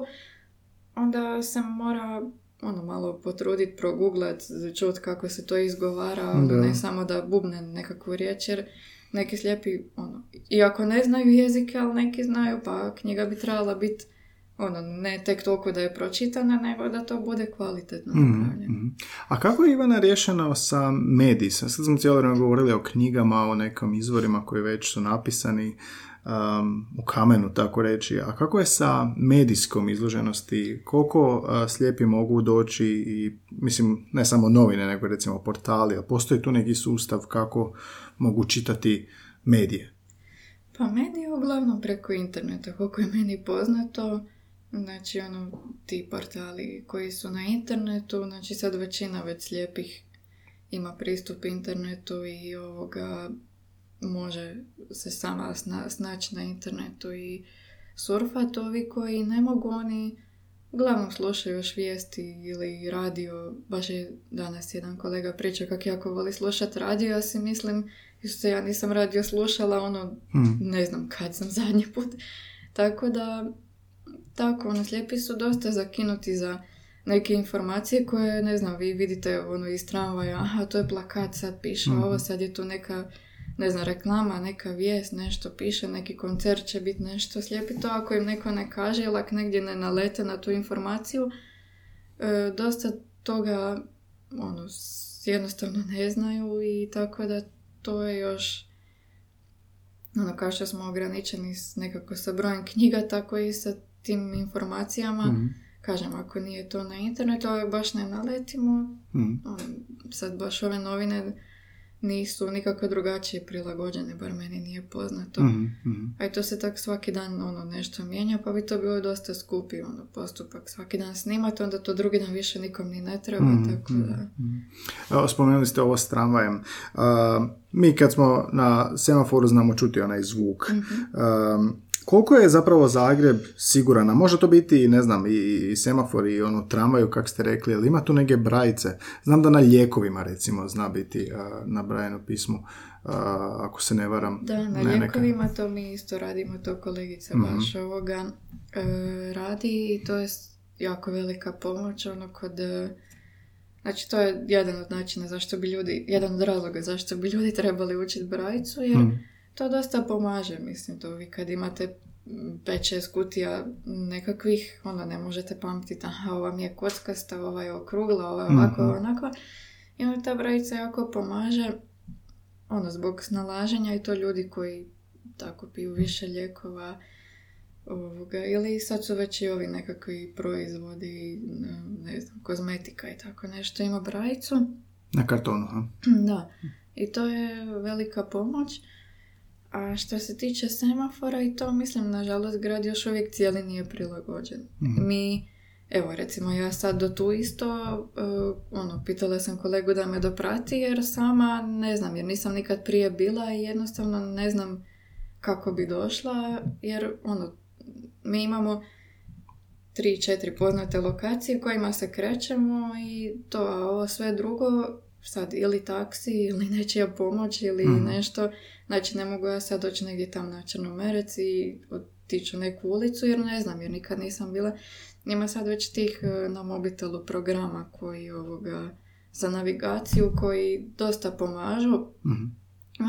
onda se mora ono malo potruditi, proguglat, čut kako se to izgovara, ono, Da. ne samo da bubne nekakvu riječ, jer neki slijepi, ono, iako ne znaju jezike, ali neki znaju, pa knjiga bi trebala biti ono, ne tek toliko da je pročitana, nego da to bude kvalitetno Mhm, napravljeno. mhm. A kako je Ivana riješeno sa medijima? Sad smo cijelo vrijeme govorili o knjigama, o nekim izvorima koji već su napisani um, u kamenu, tako reći. A kako je sa medijskom izloženosti? Koliko uh, slijepi mogu doći i, mislim, ne samo novine, nego recimo portali, a postoji tu neki sustav kako mogu čitati medije? Pa meni je uglavnom preko interneta, koliko je meni poznato, znači ono, ti portali koji su na internetu, znači sad većina već slijepih ima pristup internetu i ovoga može se sama sna, snaći na internetu i surfati. Ovi koji ne mogu, oni uglavnom slušaju još vijesti ili radio. Baš je danas jedan kolega pričao kako jako voli slušati radio, ja si mislim, Isuse, ja nisam radio slušala, ono, Hmm. ne znam kad sam zadnji put. Tako da, tako, ono, slijepi su dosta zakinuti za neke informacije koje, ne znam, vi vidite ono iz tramvaja, aha, to je plakat, sad piše Mhm. ovo, sad je tu neka, ne znam, reklama, neka vijest, nešto piše, neki koncert će biti nešto. Slijepi to ako im neko ne kaže ili ako negdje ne nalete na tu informaciju, e, dosta toga, ono, jednostavno ne znaju i tako da to je još ono kao što smo ograničeni s, nekako sa brojem knjiga, tako i sa tim informacijama. Mhm. Kažem, ako nije to na internetu, ali baš ne naletimo, Mhm. on, sad baš ove novine nisu nikako drugačije prilagođene, bar meni nije poznato. Mhm. Mhm. A i to se tak svaki dan ono nešto mijenja, pa bi to bilo dosta skupi ono, postupak. Svaki dan snimati, onda to drugi dan više nikom ni ne treba, Mhm, tako da... mhm. Evo, spomenuli ste ovo s tramvajem. A, mi kad smo na semaforu znamo čuti onaj zvuk. A, koliko je zapravo Zagreb siguran? A može to biti, ne znam, i, i semafor i ono tramvaju, kako ste rekli, ali ima tu neke brajice. Znam da na lijekovima, recimo, zna biti a, nabrajeno pismo, a, ako se ne varam. Da, na Ne, neka- lijekovima to mi isto radimo, to kolegica Mhm. baš ovoga e, radi i to je jako velika pomoć, ono kod... e, Znači, to je jedan od načina zašto bi ljudi, jedan od razloga zašto bi ljudi trebali učiti brajicu, jer Mhm. To dosta pomaže, mislim, to vi kad imate 5-6 kutija nekakvih, onda ne možete pamtiti, aha, ova mi je kockasta, ova je okrugla, ova je ovako, Mhm. onako. I onda ta brajica jako pomaže, ono, zbog snalaženja i to ljudi koji tako piju više lijekova, ovoga, ili sad su već i ovi nekakvi proizvodi, ne, ne znam, kozmetika i tako nešto, ima brajicu. Na kartonu, ha? Da, i to je velika pomoć. A što se tiče semafora i to, mislim, nažalost, grad još uvijek cijeli nije prilagođen. Mhm. Mi, evo, recimo, ja sad do tu isto, uh, ono, pitala sam kolegu da me doprati, jer sama ne znam, jer nisam nikad prije bila i jednostavno ne znam kako bi došla, jer, ono, mi imamo tri, četiri poznate lokacije kojima se krećemo i to, a ovo sve drugo, sad ili taksi ili nečija pomoć ili Mhm. nešto, znači ne mogu ja sad doći negdje tam na Črnomerec i otići u neku ulicu jer ne znam, jer nikad nisam bila. Ima sad već tih e, na mobitelu programa koji ovoga za navigaciju koji dosta pomažu, Mhm.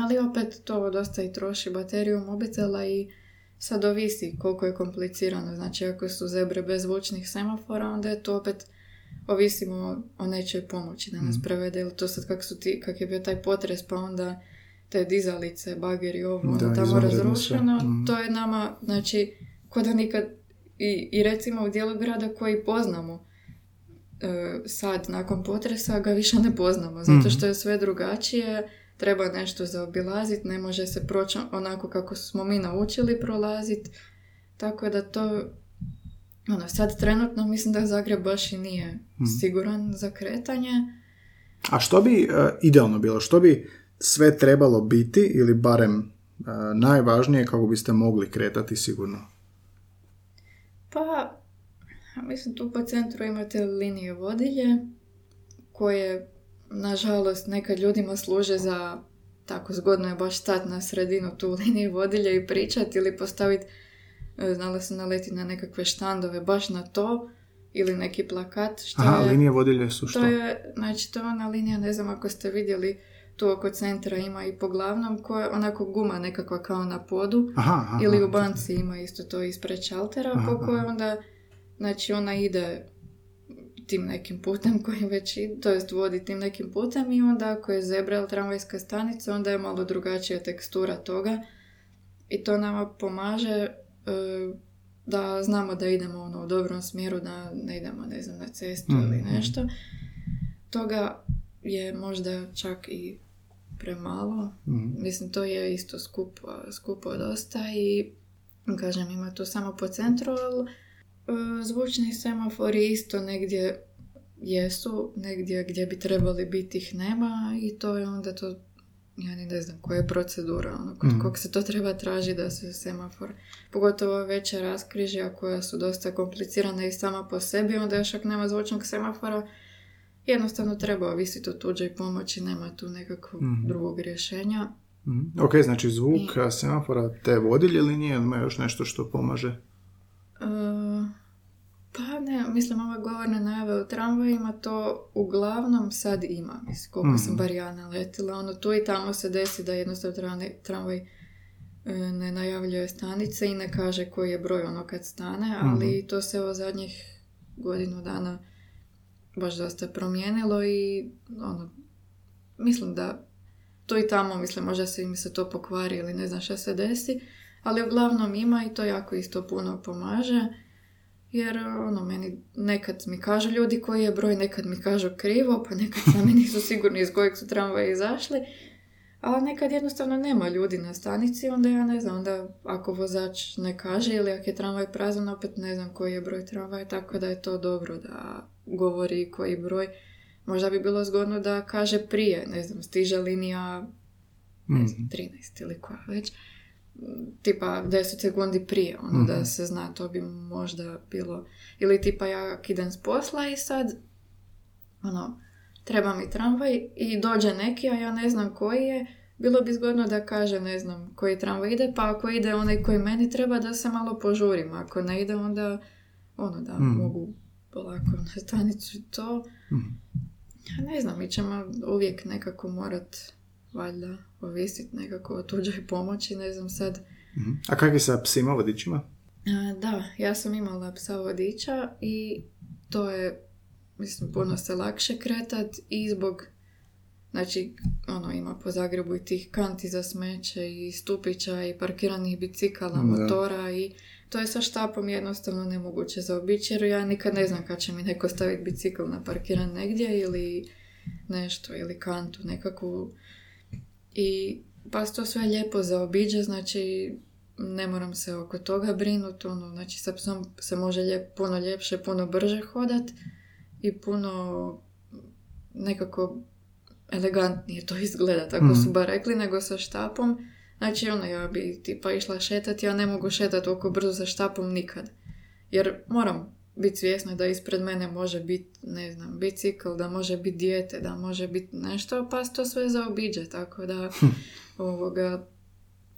ali opet to dosta i troši bateriju mobitela i sad ovisi koliko je komplicirano. Znači ako su zebre bez zvučnih semafora, onda je to opet ovisimo o nečoj pomoći da nas Mhm. prevede. Ili to sad kak, su ti, kak je bio taj potres, pa onda te dizalice, bageri, ovo, ono Da, tamo izvanredno sve. razrušeno. Mhm. To je nama, znači, ko da nikad, i, i recimo u dijelu grada koji poznamo, e, sad nakon potresa ga više ne poznamo, zato Mhm. što je sve drugačije, treba nešto zaobilaziti, ne može se proći onako kako smo mi naučili prolaziti, tako da to, ono, sad trenutno mislim da Zagreb baš i nije Mhm. siguran za kretanje. A što bi e, idealno bilo? Što bi sve trebalo biti ili barem e, najvažnije kako biste mogli kretati sigurno? Pa, mislim tu po centru imate linije vodilje koje, nažalost, nekad ljudima služe za tako zgodno je baš stati na sredinu tu linije vodilje i pričati ili postaviti, znala sam naletiti na nekakve štandove baš na to ili neki plakat. Što Aha, je, linije vodilje su što? to je, znači to je ona linija, ne znam ako ste vidjeli, tu oko centra ima i po glavnom, koja je onako guma nekakva kao na podu. Aha, aha. Ili u banci ima isto to ispred šaltera, po kojoj onda, znači ona ide tim nekim putem koji već ide, to jest vodi tim nekim putem i onda ako je zebra ili tramvajska stanica, onda je malo drugačija tekstura toga i to nama pomaže e, da znamo da idemo ono, u dobrom smjeru, da ne idemo, ne znam, na cestu ili Mhm. nešto. Toga je možda čak i premalo. Mhm. Mislim, to je isto skupo, skupo dosta i kažem, ima to samo po centru, ali e, zvučni semafori isto negdje jesu, negdje gdje bi trebali biti ih nema i to je onda to, ja ni ne znam koja je procedura, ono, kod Mhm. kog se to treba traži da se semafor, pogotovo veća raskrižja koja su dosta komplicirana i sama po sebi, onda još ako nema zvučnog semafora, jednostavno treba ovisiti o tuđoj pomoći, nema tu nekakvog Mhm. drugog rješenja. Mhm. Ok, znači zvuk a, semafora te vodilje ili ima još nešto što pomaže? E, pa ne, mislim ove govorne najave u tramvajima to uglavnom sad ima, mislim, koliko sam Mhm. bar ja naletila, ono tu i tamo se desi da jednostavno tramvaj, tramvaj e, ne najavljuje stanice i ne kaže koji je broj ono kad stane, ali to se o zadnjih godinu dana baš dosta promijenilo i ono, mislim da tu i tamo, mislim, možda se im se to pokvari ili ne znam šta se desi, ali uglavnom ima i to jako isto puno pomaže. Jer ono, meni nekad mi kažu ljudi koji je broj, nekad mi kažu krivo, pa nekad sami nisu sigurni iz kojeg su tramvaja izašli. Ali nekad jednostavno nema ljudi na stanici, onda ja ne znam, onda ako vozač ne kaže ili ako je tramvaj prazan, opet ne znam koji je broj tramvaja, tako da je to dobro da govori koji broj. Možda bi bilo zgodno da kaže prije, ne znam, stiže linija ne znam, 13 ili koja već, tipa 10 sekundi prije, ono da se zna, to bi možda bilo, ili tipa ja idem s posla i sad, ono, treba mi tramvaj i dođe neki, a ja ne znam koji je, bilo bi zgodno da kaže, ne znam, koji tramvaj ide, pa ako ide onaj koji meni treba, da se malo požurim, ako ne ide, onda, ono, da mogu polako na stanicu to. Ja ne znam, mi ćemo uvijek nekako morat, valjda, ovisiti nekako o tuđoj pomoći, ne znam sad. Mhm. A kak je sa psima vodičima? A, da, ja sam imala psa vodiča i to je, mislim, puno se lakše kretat i zbog, znači, ono, ima po Zagrebu i tih kanti za smeće i stupića i parkiranih bicikala, Da. motora i to je sa štapom jednostavno nemoguće zaobići jer ja nikad ne znam kad će mi neko staviti bicikl na parkiran negdje ili nešto, ili kantu nekakvu i pa to sve lijepo zaobiđe, znači ne moram se oko toga brinuti, ono, znači sa psom se može lijep, puno ljepše, puno brže hodat i puno nekako elegantnije to izgleda, tako su Mhm. bar rekli, nego sa štapom. Znači, ono, ja bi tipa išla šetati, ja ne mogu šetati toliko brzo sa štapom nikad. Jer moram biti svjesna da ispred mene može biti, ne znam, bicikl, da može biti dijete, da može biti nešto, pa se to sve zaobiđe, tako da ovoga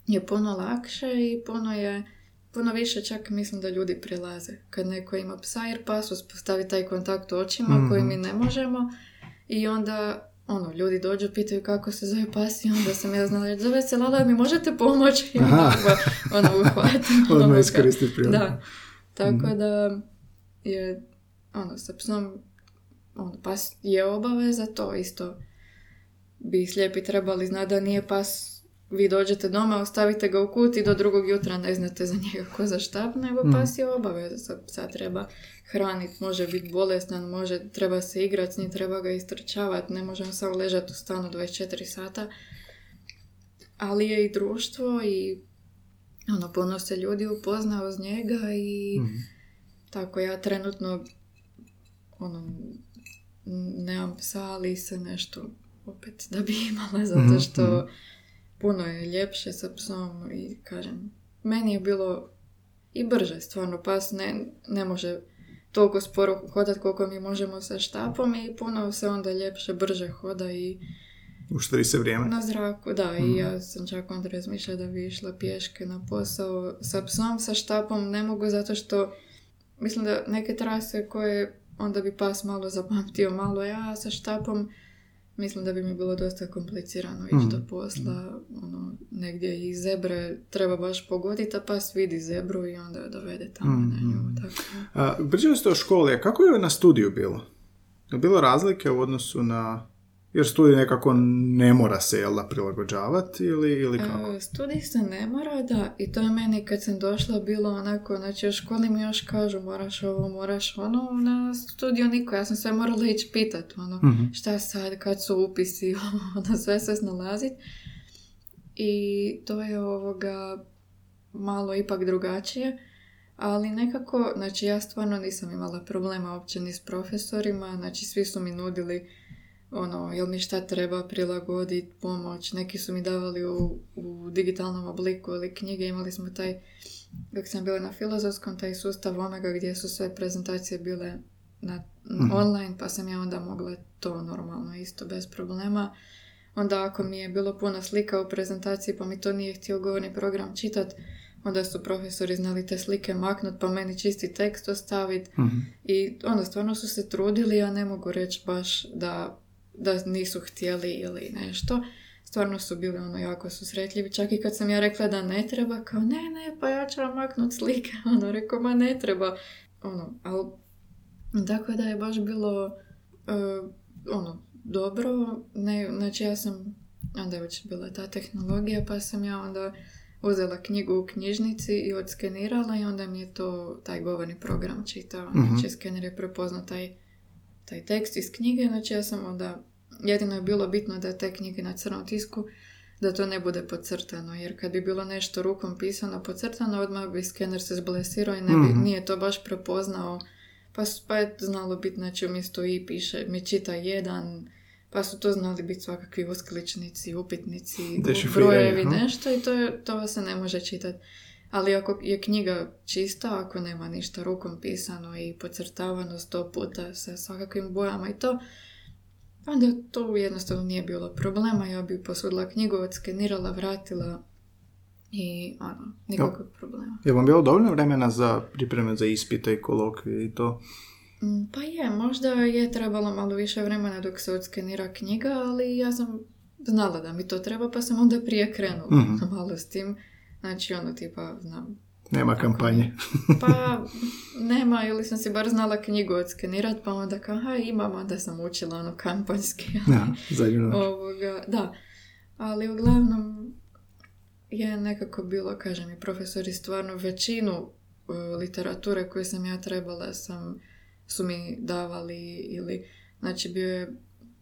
je puno lakše i puno je puno više čak mislim da ljudi prilaze kad neko ima psa jer pas uspostavi taj kontakt u očima Mhm. koji mi ne možemo i onda ono, ljudi dođu, pitaju kako se zove pas i onda sam ja znala zove se Lala, mi možete pomoći? I onda ono, uhvatim. Odmah iskoristiti. Da, tako da je, ono, sa psom, ono, pas je obaveza, to isto bi slijepi trebali znati da nije pas vi dođete doma, ostavite ga u kut i do drugog jutra ne znate za njega ko za štap, nego Mm. pas je obaveza. Sad, sad treba hraniti, može biti bolestan, može, treba se igrati s njim, treba ga istrčavati, ne može on samo ležati u stanu 24 sata. Ali je i društvo i ono, puno se ljudi upozna uz njega i Mhm. Tako ja trenutno ono, nemam psa, ali se nešto opet da bi imala, zato Mhm, što mhm. puno je ljepše sa psom i kažem, meni je bilo i brže, stvarno pas ne, ne može toliko sporo hodati koliko mi možemo sa štapom i puno se onda ljepše, brže hoda i Uštri se vrijeme. na zraku, da, Mhm. i ja sam čak onda razmišljala da bi išla pješke na posao sa psom, sa štapom ne mogu zato što mislim da neke trase koje onda bi pas malo zapamtio malo ja sa štapom mislim da bi mi bilo dosta komplicirano ići Mhm. do posla ono, negdje i zebre treba baš pogoditi, a pas vidi zebru i onda je dovede tamo na nju, Mhm. tako. A, pričali ste o školi, a kako je na studiju bilo? Je bilo razlike u odnosu na... Jer studij nekako ne mora se, jel da, prilagođavati ili, ili kako? E, studij se ne mora, da, i to je meni kad sam došla bilo onako, znači u školi mi još kažu moraš ovo, moraš ono, na studiju niko, ja sam sve morala ići pitat, ono, Mhm. šta sad, kad su upisi, ono, sve se snalazit. I to je ovoga malo ipak drugačije, ali nekako, znači ja stvarno nisam imala problema uopće ni s profesorima, znači svi su mi nudili ono, jel mi šta treba prilagoditi, pomoć, neki su mi davali u, u digitalnom obliku ili knjige, imali smo taj, dok sam bila na filozofskom, taj sustav Omega gdje su sve prezentacije bile na, Mhm. online, pa sam ja onda mogla to normalno isto bez problema. Onda ako mi je bilo puno slika u prezentaciji pa mi to nije htio govorni program čitat, onda su profesori znali te slike maknut pa meni čisti tekst ostaviti Mhm. i onda stvarno su se trudili, ja ne mogu reći baš da, da nisu htjeli ili nešto. Stvarno su bili ono jako susretljivi, čak i kad sam ja rekla da ne treba, kao ne, ne, pa ja ću vam maknut slike, ono, rekao, ma ne treba, ono, ali tako da je baš bilo, e, ono, dobro, ne, znači ja sam, onda je već bila ta tehnologija, pa sam ja onda uzela knjigu u knjižnici i odskenirala i onda mi je to taj govorni program čitao. Mhm. Znači skener je prepoznao taj, taj tekst iz knjige, znači ja sam onda, jedino je bilo bitno da te knjige na crnom tisku, da to ne bude podcrtano, jer kad bi bilo nešto rukom pisano podcrtano, odmah bi skener se zblesirao i ne bi, Mhm. nije to baš prepoznao, pa, pa je znalo biti, znači umjesto i piše, mi čita jedan, pa su to znali biti svakakvi uskličnici, upitnici, brojevi, nešto i to, to se ne može čitati. Ali ako je knjiga čista, ako nema ništa rukom pisano i podcrtavano sto puta sa svakakvim bojama i to, onda to jednostavno nije bilo problema. Ja bi posudila knjigu, odskenirala, vratila i ono, nikakvog problema. Je vam bilo dovoljno vremena za pripreme za ispite i kolokvije i to? Mm, Pa je, možda je trebalo malo više vremena dok se odskenira knjiga, ali ja sam znala da mi to treba, pa sam onda prije krenula Mhm. malo s tim. Znači, ono, tipa, znam, Nema kampanje. pa nema, ili sam si bar znala knjigu odskenirat, pa onda kao, ha, imam, onda sam učila ono kampanjski. Ja. Ovoga, da, ali uglavnom je nekako bilo, kažem i profesori, stvarno većinu e, literature koju sam ja trebala sam, su mi davali ili, znači bio je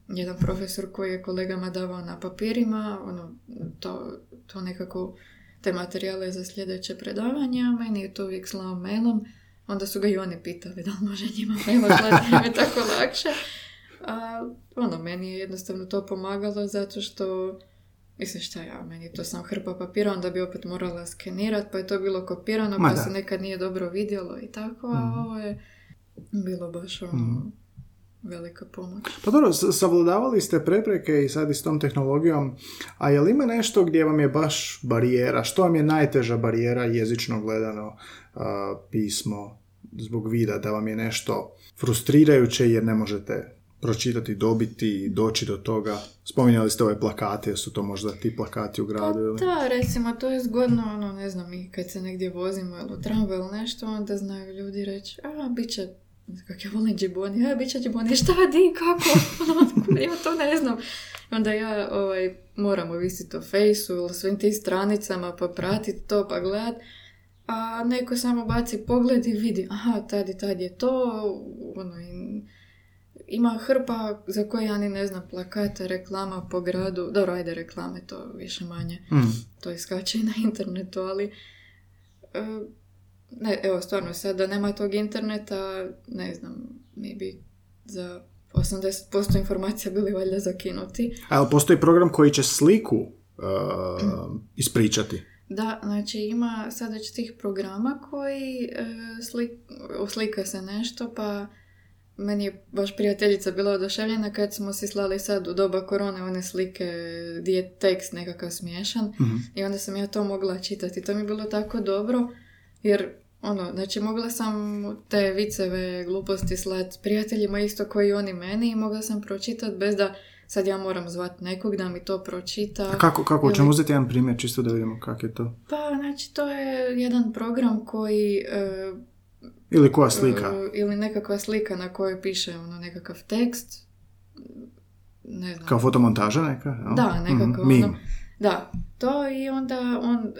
jedan profesor koji je kolegama davao na papirima, ono, to, to nekako te materijale za sljedeće predavanja, a meni je to uvijek slao mailom, onda su ga i oni pitali da li može njima mailom slati, je tako lakše. A ono, meni je jednostavno to pomagalo zato što Mislim šta ja, meni to sam hrpa papira, onda bi opet morala skenirat, pa je to bilo kopirano, Ma pa da. se nekad nije dobro vidjelo i tako, a Mhm. ovo je bilo baš ono, Mhm. Velika pomoć. Pa dobro, savladavali ste prepreke i sad i s tom tehnologijom, a je li ima nešto gdje vam je baš barijera? Što vam je najteža barijera jezično gledano a, pismo zbog vida? Da vam je nešto frustrirajuće jer ne možete pročitati, dobiti, doći do toga? Spominjali ste ove plakate, jesu to možda ti plakati u Pa gradu ili? da, recimo, to je zgodno, ono, ne znam, i kad se negdje vozimo ili u tramvaju ili nešto, onda znaju ljudi reći, a, bit će Kak ja volim džiboni, ja bit će džiboni, šta di, kako, ono, ja to ne znam. Onda ja ovaj, moram ovisiti o fejsu ili svim tim stranicama pa pratiti to pa gledat. A neko samo baci pogled i vidi, aha, tad i tad je to, ono, i ima hrpa za koje ja ni ne znam plakata, reklama po gradu, dobro ajde reklame to više manje, Mm. to iskače i na internetu, ali e, ne, evo stvarno sad da nema tog interneta, ne znam, mi bi za 80% informacija bili valjda zakinuti. A jel postoji program koji će sliku uh, ispričati? Da, znači ima sad već tih programa koji e, slik, uslika se nešto, pa meni je baš prijateljica bila oduševljena kad smo si slali sad u doba korone one slike gdje je tekst nekakav smiješan Mhm. i onda sam ja to mogla čitati. To mi je bilo tako dobro jer ono, znači mogla sam te viceve gluposti slat prijateljima isto koji oni meni i mogla sam pročitati bez da sad ja moram zvat nekog da mi to pročita. A kako, kako? Ili- uzeti jedan primjer čisto da vidimo kak je to? Pa, znači, to je jedan program koji... e, Ili koja slika? e, ili nekakva slika na kojoj piše ono nekakav tekst. Ne znam. Kao fotomontaža neka? jel? Da, nekako Mhm, meme. ono. Da, to i onda on...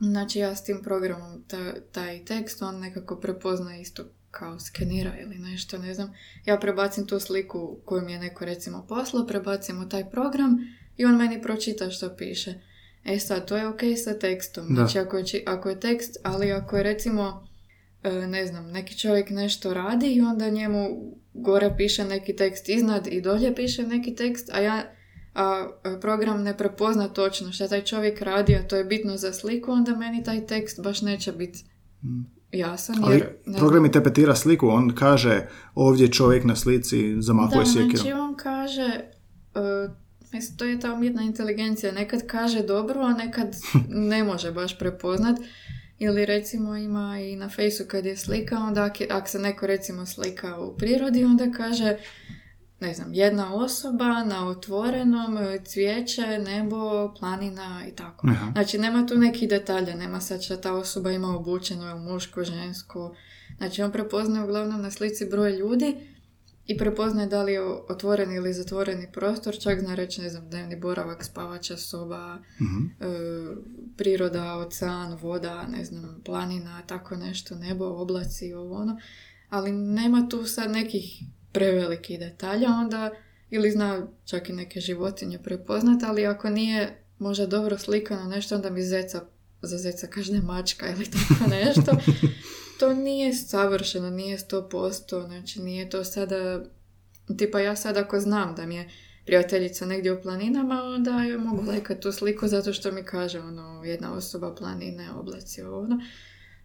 znači, ja s tim programom ta, taj tekst, on nekako prepozna isto kao skenira ili nešto, ne znam. Ja prebacim tu sliku koju mi je neko recimo poslao, prebacim u taj program i on meni pročita što piše. E sad, to je ok sa tekstom. Da. Znači, ako je, ako je tekst, ali ako je recimo, e, ne znam, neki čovjek nešto radi i onda njemu gore piše neki tekst iznad i dolje piše neki tekst, a ja a a program ne prepozna točno šta taj čovjek radi, a to je bitno za sliku, onda meni taj tekst baš neće biti jasan. Ali Jer, ne program interpretira sliku, on kaže ovdje čovjek na slici zamahuje Da, sjekirom. znači on kaže, uh, mislim, to je ta umjetna inteligencija, nekad kaže dobro, a nekad ne može baš prepoznat. Ili recimo ima i na fejsu kad je slika, onda ak, je- ak se neko recimo slika u prirodi, onda kaže, ne znam, jedna osoba na otvorenom, e, cvijeće, nebo, planina i tako. Aha. Znači, nema tu nekih detalja, nema sad šta ta osoba ima obučeno, je muško, žensko. Znači, on prepoznaje uglavnom na slici broj ljudi i prepoznaje da li je otvoreni ili zatvoreni prostor, čak zna reći, ne znam, dnevni boravak, spavača soba, Mhm. e, priroda, ocean, voda, ne znam, planina, tako nešto, nebo, oblaci, ovo ono. Ali nema tu sad nekih prevelikih detalja, onda ili zna čak i neke životinje prepoznat, ali ako nije možda dobro slikano nešto, onda mi zeca, za zeca kaže mačka ili tako nešto. to nije savršeno, nije 100%, znači nije to sada, tipa ja sad ako znam da mi je prijateljica negdje u planinama, onda joj mogu lajkat tu sliku zato što mi kaže ono, jedna osoba planine, oblaci, ono.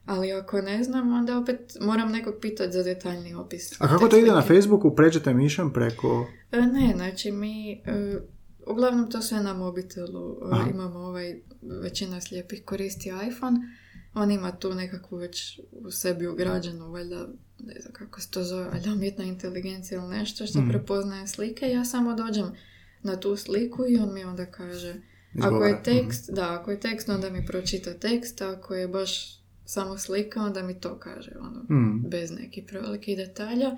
Ali ako ne znam, onda opet moram nekog pitati za detaljni opis. A kako to ide na. Facebooku? Pređete mišem preko... E, Ne, znači mi, e, uglavnom to sve na mobitelu, E, Aha. imamo ovaj, većina slijepih koristi iPhone, on ima tu nekakvu već u sebi ugrađenu, valjda, ne znam kako se to zove, valjda umjetna inteligencija ili nešto što Mhm. prepoznaje slike, ja samo dođem na tu sliku i on mi onda kaže, ako Izgovara. je tekst, da, ako je tekst, onda mi pročita tekst, ako je baš samo slika, onda mi to kaže, ono, Mm. bez nekih prevelikih detalja.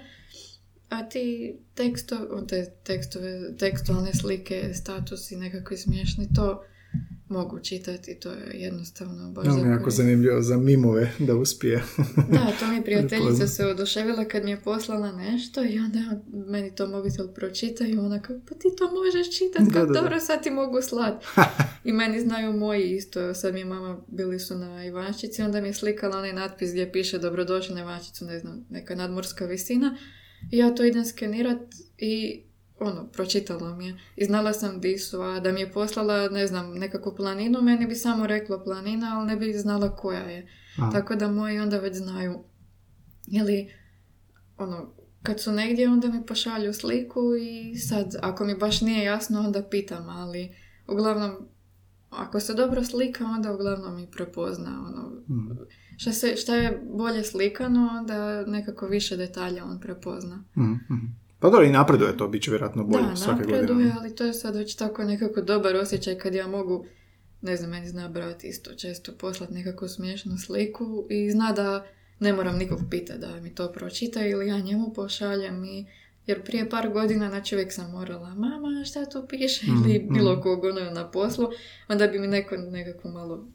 A ti teksto, te tekstove, tekstualne slike, statusi nekakvi smiješni, to mogu čitati, to je jednostavno baš je jako zanimljivo za mimove da uspije. Da, to mi prijateljica se oduševila kad mi je poslala nešto i onda meni to mobitel pročita i ona kao, pa ti to možeš čitati, da. dobro sad ti mogu slat. I meni znaju moji isto, sad mi je mama, bili su na Ivančici, onda mi je slikala onaj natpis gdje piše dobrodošli na Ivančicu, ne znam, neka nadmorska visina. I ja to idem skenirat i ono, pročitala mi je. I znala sam di su, a da mi je poslala, ne znam, nekakvu planinu, meni bi samo reklo planina, ali ne bi znala koja je. A, Tako da moji onda već znaju. Ili, ono, kad su negdje, onda mi pošalju sliku i sad, ako mi baš nije jasno, onda pitam, ali uglavnom, ako se dobro slika, onda uglavnom mi prepozna, ono, mm, šta, se, šta je bolje slikano, onda nekako više detalja on prepozna. mm, mm. Pa dobro, i napreduje to, bit će vjerojatno bolje da, svake napreduje, godine. ali to je sad već tako nekako dobar osjećaj kad ja mogu, ne znam, meni zna brat isto često poslat nekakvu smiješnu sliku i zna da ne moram nikog pitati da mi to pročita ili ja njemu pošaljem i jer prije par godina, znači uvijek sam morala, mama, šta tu piše, ili Mhm, bilo kog ono na poslu, onda bi mi neko nekakvu malo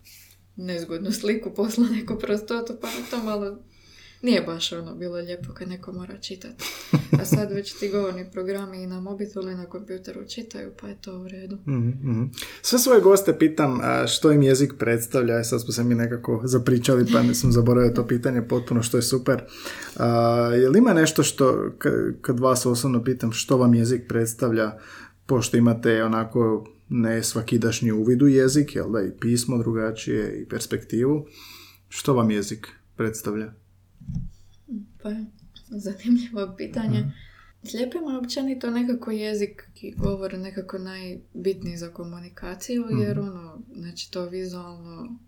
nezgodnu sliku poslao neku prostotu, pa to malo nije baš ono bilo lijepo kad neko mora čitati. A sad već ti govorni programi i na mobitelu i na kompjuteru čitaju, pa je to u redu. Mhm, mhm. Sve svoje goste pitam što im jezik predstavlja, e, sad smo se mi nekako zapričali pa nisam zaboravio to pitanje potpuno što je super. A, je li ima nešto što, kad vas osobno pitam što vam jezik predstavlja, pošto imate onako ne svakidašnji uvid u jezik, jel da i pismo drugačije i perspektivu, što vam jezik predstavlja? Pa je zanimljivo pitanje. Slijepima je općenito nekako jezik i govor nekako najbitniji za komunikaciju, jer ono, znači to vizualno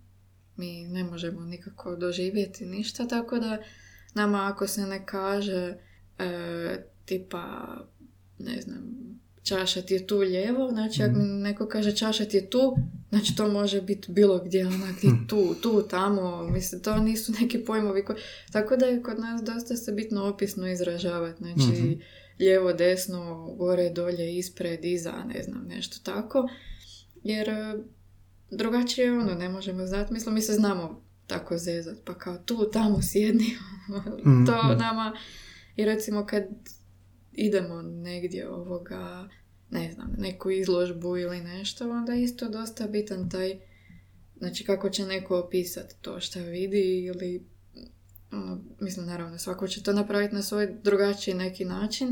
mi ne možemo nikako doživjeti ništa, tako da nama ako se ne kaže e, tipa, ne znam, čaša ti je tu lijevo, znači ako mi neko kaže čaša ti je tu, znači to može biti bilo gdje, onak ti tu, tu, tamo, mislim, to nisu neki pojmovi koji... Tako da je kod nas dosta se bitno opisno izražavati, znači lijevo, desno, gore, dolje, ispred, iza, ne znam, nešto tako. Jer e, drugačije ono, ne možemo znati, mislim, mi se znamo tako zezat, pa kao tu, tamo sjedni, to nama, i recimo kad idemo negdje ovoga, ne znam, neku izložbu ili nešto, onda isto dosta bitan taj, znači kako će neko opisati to što vidi ili, ono, mislim naravno svako će to napraviti na svoj drugačiji neki način,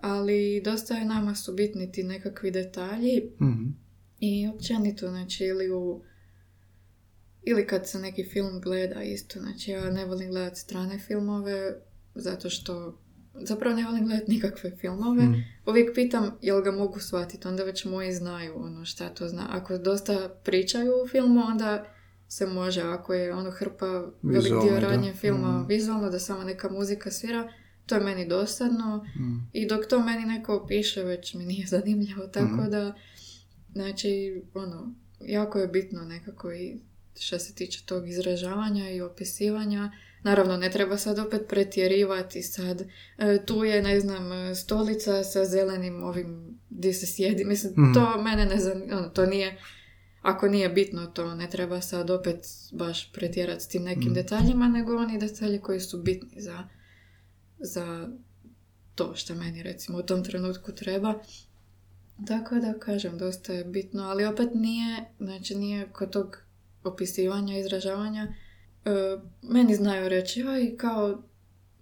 ali dosta je nama su bitni ti nekakvi detalji Mhm. i općenito, znači ili u ili kad se neki film gleda isto, znači ja ne volim gledati strane filmove zato što zapravo ne volim gledati nikakve filmove. Mhm. Uvijek pitam jel ga mogu shvatiti, onda već moji znaju ono šta to zna. Ako dosta pričaju u filmu, onda se može, ako je ono hrpa velik dio da. radnje filma Mhm. vizualno, da samo neka muzika svira, to je meni dosadno Mhm. i dok to meni neko opiše već mi nije zanimljivo, tako Mhm. da znači ono, jako je bitno nekako i što se tiče tog izražavanja i opisivanja. Naravno, ne treba sad opet pretjerivati sad. e, tu je, ne znam, stolica sa zelenim ovim gdje se sjedi. Mislim, Mhm. to mene ne zanima. Ono, to nije, ako nije bitno to, ne treba sad opet baš pretjerati s tim nekim Mhm. detaljima, nego oni detalji koji su bitni za, za to što meni recimo u tom trenutku treba. Tako da kažem, dosta je bitno, ali opet nije, znači nije kod tog opisivanja, izražavanja, meni znaju reći, oj, kao,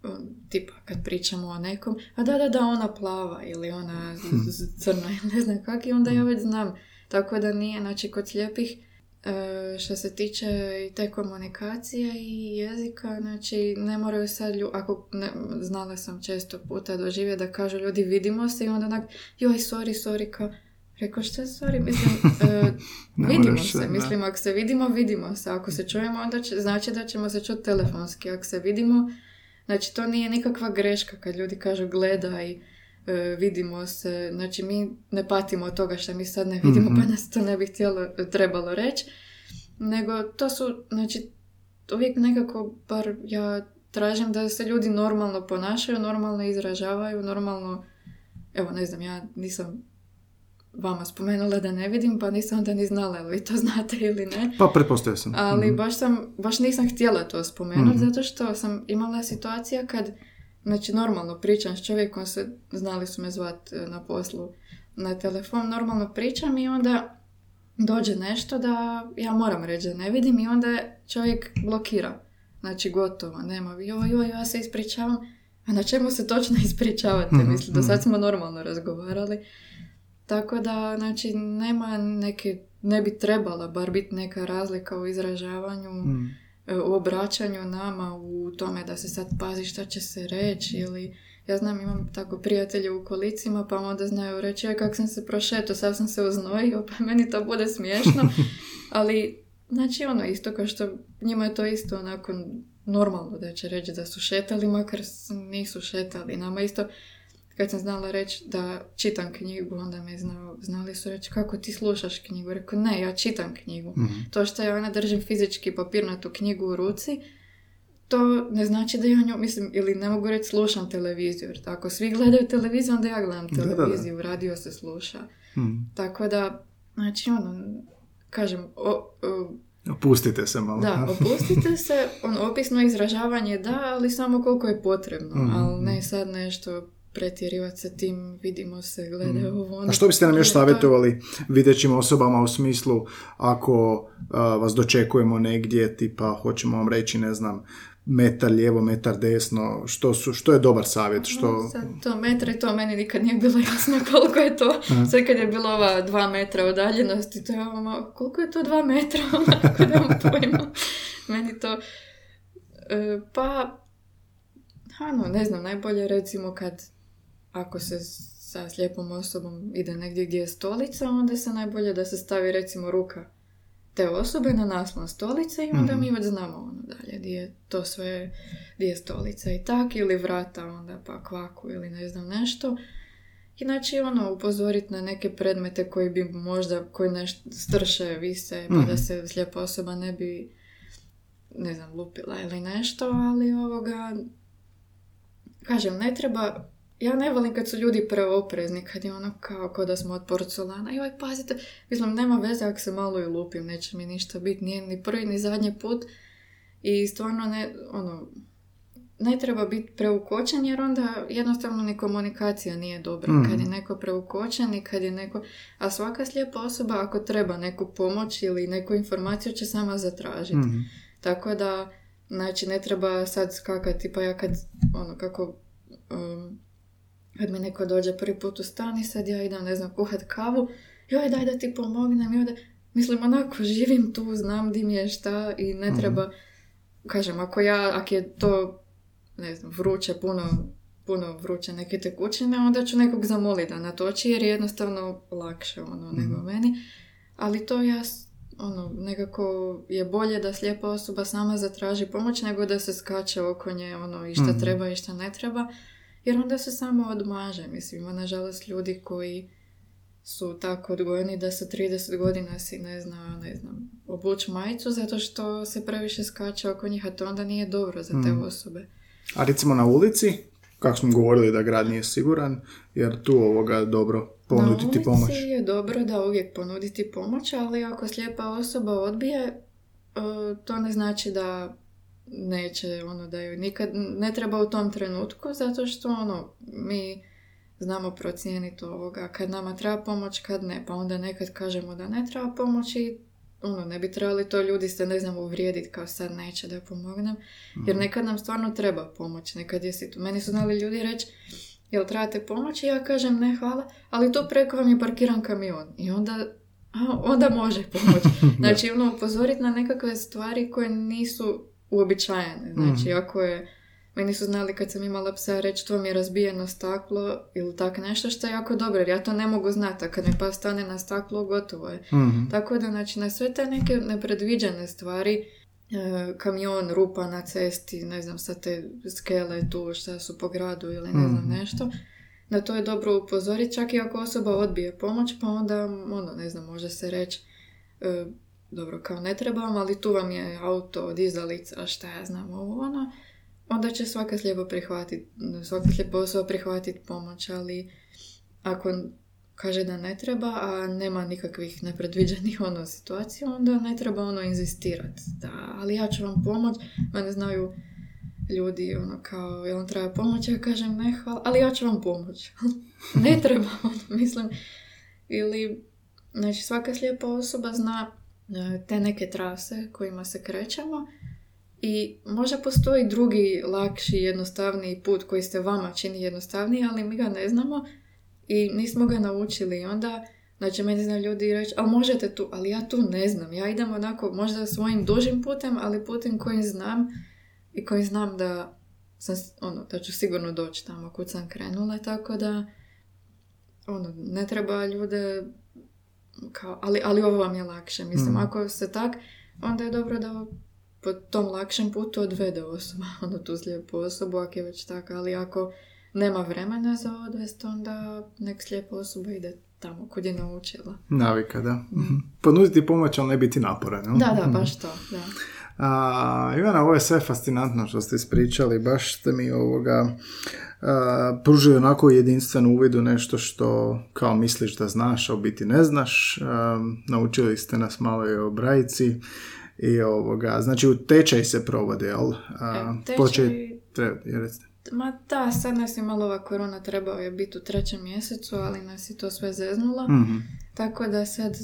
e, tipa, kad pričamo o nekom, a da, da, da, ona plava ili ona crna ili ne znam kak, i onda ja već znam. Tako da nije, znači, kod slijepih, e, što se tiče i te komunikacije i jezika, znači, ne moraju sad lju, ako, ne, znala sam često puta doživjeti da kažu ljudi vidimo se i onda onak, joj, sorry, sorry, kao, Rekao što je sorry, mislim, e, Ne vidimo se, da. mislim, ako se vidimo, vidimo se. Ako se čujemo, onda će, znači da ćemo se čuti telefonski. Ako se vidimo, znači to nije nikakva greška kad ljudi kažu gledaj, e, vidimo se, znači mi ne patimo od toga što mi sad ne vidimo, Mhm. pa nas to ne bi htjelo, trebalo reći, nego to su, znači, uvijek nekako, bar ja tražim da se ljudi normalno ponašaju, normalno izražavaju, normalno, evo ne znam, ja nisam vama spomenula da ne vidim, pa nisam onda ni znala jel vi to znate ili ne. Pa pretpostavio sam. Ali Mhm. baš sam, baš nisam htjela to spomenuti, Mhm. zato što sam imala situacija kad, znači normalno pričam s čovjekom, se, znali su me zvat e, na poslu na telefon, normalno pričam i onda dođe nešto da ja moram reći da ne vidim i onda čovjek blokira. Znači gotovo, nema, joj, joj, ja se ispričavam. A na čemu se točno ispričavate? Mhm, Mislim, do mhm. sad smo normalno razgovarali. Tako da, znači, nema neke, ne bi trebala bar biti neka razlika u izražavanju, Mhm. e, u obraćanju nama, u tome da se sad pazi šta će se reći ili ja znam, imam tako prijatelje u kolicima, pa onda znaju reći, aj kak sam se prošetao, sad sam se oznojio, pa meni to bude smiješno. Ali, znači ono, isto kao što njima je to isto onako normalno da će reći da su šetali, makar nisu šetali. Nama isto, kad sam znala reći da čitam knjigu, onda me znao, znali su reći kako ti slušaš knjigu. Rekao, ne, ja čitam knjigu. Mhm. To što ja ona držim fizički papirnatu knjigu u ruci, to ne znači da ja nju, mislim, ili ne mogu reći slušam televiziju, jer ako svi gledaju televiziju, onda ja gledam Da, da, da. televiziju, radio se sluša. Mm. Tako da, znači, ono, kažem, o, o, Opustite se malo. da, opustite se, ono, opisno izražavanje da, ali samo koliko je potrebno, Mhm, ali mhm. ne sad nešto pretjerivati sa tim, vidimo se, gledaj ovo, ono. A što biste nam još To je- savjetovali videćim osobama u smislu ako a, vas dočekujemo negdje, tipa hoćemo vam reći, ne znam, metar lijevo, metar desno, što, su, što je dobar savjet, što... No, sad to metra i to meni nikad nije bilo jasno koliko je to. Sad kad je bilo ova dva metra udaljenosti, to je ono, koliko je to dva metra? Pojma. Meni to... e, pa, ano, ne znam, najbolje recimo kad ako se sa slijepom osobom ide negdje gdje je stolica, onda se najbolje da se stavi recimo ruka te osobe na naslon stolice i onda Mhm. mi već znamo ono dalje gdje je to sve, gdje je stolica i tak, ili vrata onda pa kvaku ili ne znam nešto. I znači ono, upozoriti na neke predmete koji bi možda, koji nešto strše, vise, pa Mhm. da se slijepa osoba ne bi, ne znam, lupila ili nešto, ali ovoga, kažem, ne treba, ja ne volim kad su ljudi preoprezni, kad je ono kao ko da smo od porcelana. Joj, pazite, mislim, nema veze ako se malo i lupim, neće mi ništa biti, nije ni prvi ni zadnji put. I stvarno ne, ono, ne treba biti preukočen jer onda jednostavno ni komunikacija nije dobra. Mhm. Kad je neko preukočen i kad je neko... A svaka slijepa osoba ako treba neku pomoć ili neku informaciju će sama zatražiti. Mhm. Tako da, znači, ne treba sad skakati, pa ja kad, ono, kako, um, kad mi neko dođe prvi put u stan i sad ja idem, ne znam, kuhat kavu, joj, daj da ti pomognem, joj, da, mislim, onako, živim tu, znam di mi je šta i ne Mhm. treba, kažem, ako ja, ako je to, ne znam, vruće, puno, puno vruće neke tekućine, onda ću nekog zamoliti da natoči jer je jednostavno lakše, ono, nego Mhm. meni. Ali to ja, ono, nekako je bolje da slijepa osoba sama zatraži pomoć nego da se skače oko nje, ono, i šta Mhm. treba i šta ne treba. Jer onda se samo odmaže, mislim, ima nažalost ljudi koji su tako odgojeni da sa 30 godina si ne zna, ne znam, obući majicu zato što se previše skače oko njih, a to onda nije dobro za te Mhm. osobe. A recimo na ulici, kako smo govorili da grad nije siguran, jer tu ovoga dobro ponuditi Na ulici pomoć. je dobro da uvijek ponuditi pomoć, ali ako slijepa osoba odbije, e, to ne znači da neće, ono, da joj nikad ne treba u tom trenutku, zato što, ono, mi znamo procijeniti ovoga, kad nama treba pomoć, kad ne, pa onda nekad kažemo da ne treba pomoć i ono, ne bi trebali to ljudi se, ne znam, uvrijediti kao sad neće da pomognem, jer nekad nam stvarno treba pomoć, nekad je situ... Meni su znali ljudi reći, jel trebate pomoć? I ja kažem ne, hvala, ali tu preko vam je parkiran kamion. I onda, a, onda može pomoć. Znači, ono, upozoriti na nekakve stvari koje nisu uobičajene. Znači, Mhm. ako je, meni su znali kad sam imala psa reći to mi je razbijeno staklo ili tak nešto što je jako dobro, jer ja to ne mogu znati, a kad mi pa stane na staklo, gotovo je. Mhm. Tako da, znači, na sve te neke nepredviđene stvari, e, kamion, rupa na cesti, ne znam, sad te skele tu šta su po gradu ili ne znam Mhm. nešto, na to je dobro upozoriti, čak i ako osoba odbije pomoć, pa onda, ono, ne znam, može se reći, e, dobro, kao ne trebam, ali tu vam je auto, dizalica, šta ja znam, ovo, ono, onda će svaka slijepo prihvatiti, svaka slijepa osoba prihvatiti pomoć, ali ako kaže da ne treba, a nema nikakvih nepredviđenih ono situacija, onda ne treba ono inzistirati. Da, ali ja ću vam pomoć, mene znaju ljudi ono kao, jel vam treba pomoć, ja kažem ne hvala, ali ja ću vam pomoć. ne treba, ono, mislim. Ili, znači svaka slijepa osoba zna te neke trase kojima se krećemo. I možda postoji drugi, lakši, jednostavniji put koji se vama čini jednostavniji, ali mi ga ne znamo i nismo ga naučili. Onda znači meni zna ljudi reći, ali možete tu, ali ja tu ne znam, ja idem onako možda svojim dužim putem, ali putem kojim znam i kojim znam da sam, ono, da ću sigurno doći tamo kud sam krenula, tako da ono, ne treba ljude kao, ali, ali ovo vam je lakše, mislim, Mm. ako se tak, onda je dobro da po tom lakšem putu odvede osoba, ono tu slijepu osobu, ako je već tak, ali ako nema vremena za odvest, onda nek slijepa osoba ide tamo kud je naučila. Navika, da. Mhm. Ponuditi pomoć, ali ne biti naporan. Da, da, Mhm. baš to, da. A, Ivana, ovo je sve fascinantno što ste ispričali, baš ste mi ovoga a, pružili onako jedinstven uvid u nešto što kao misliš da znaš, a u biti ne znaš. naučili ste nas malo i o brajici i ovoga, znači u tečaj se provode, jel? A, e, tečaj... Treba, Ma da, sad nas je malo ova korona trebao je biti u trećem mjesecu, ali nas je to sve zeznula. Mhm. Tako da sad,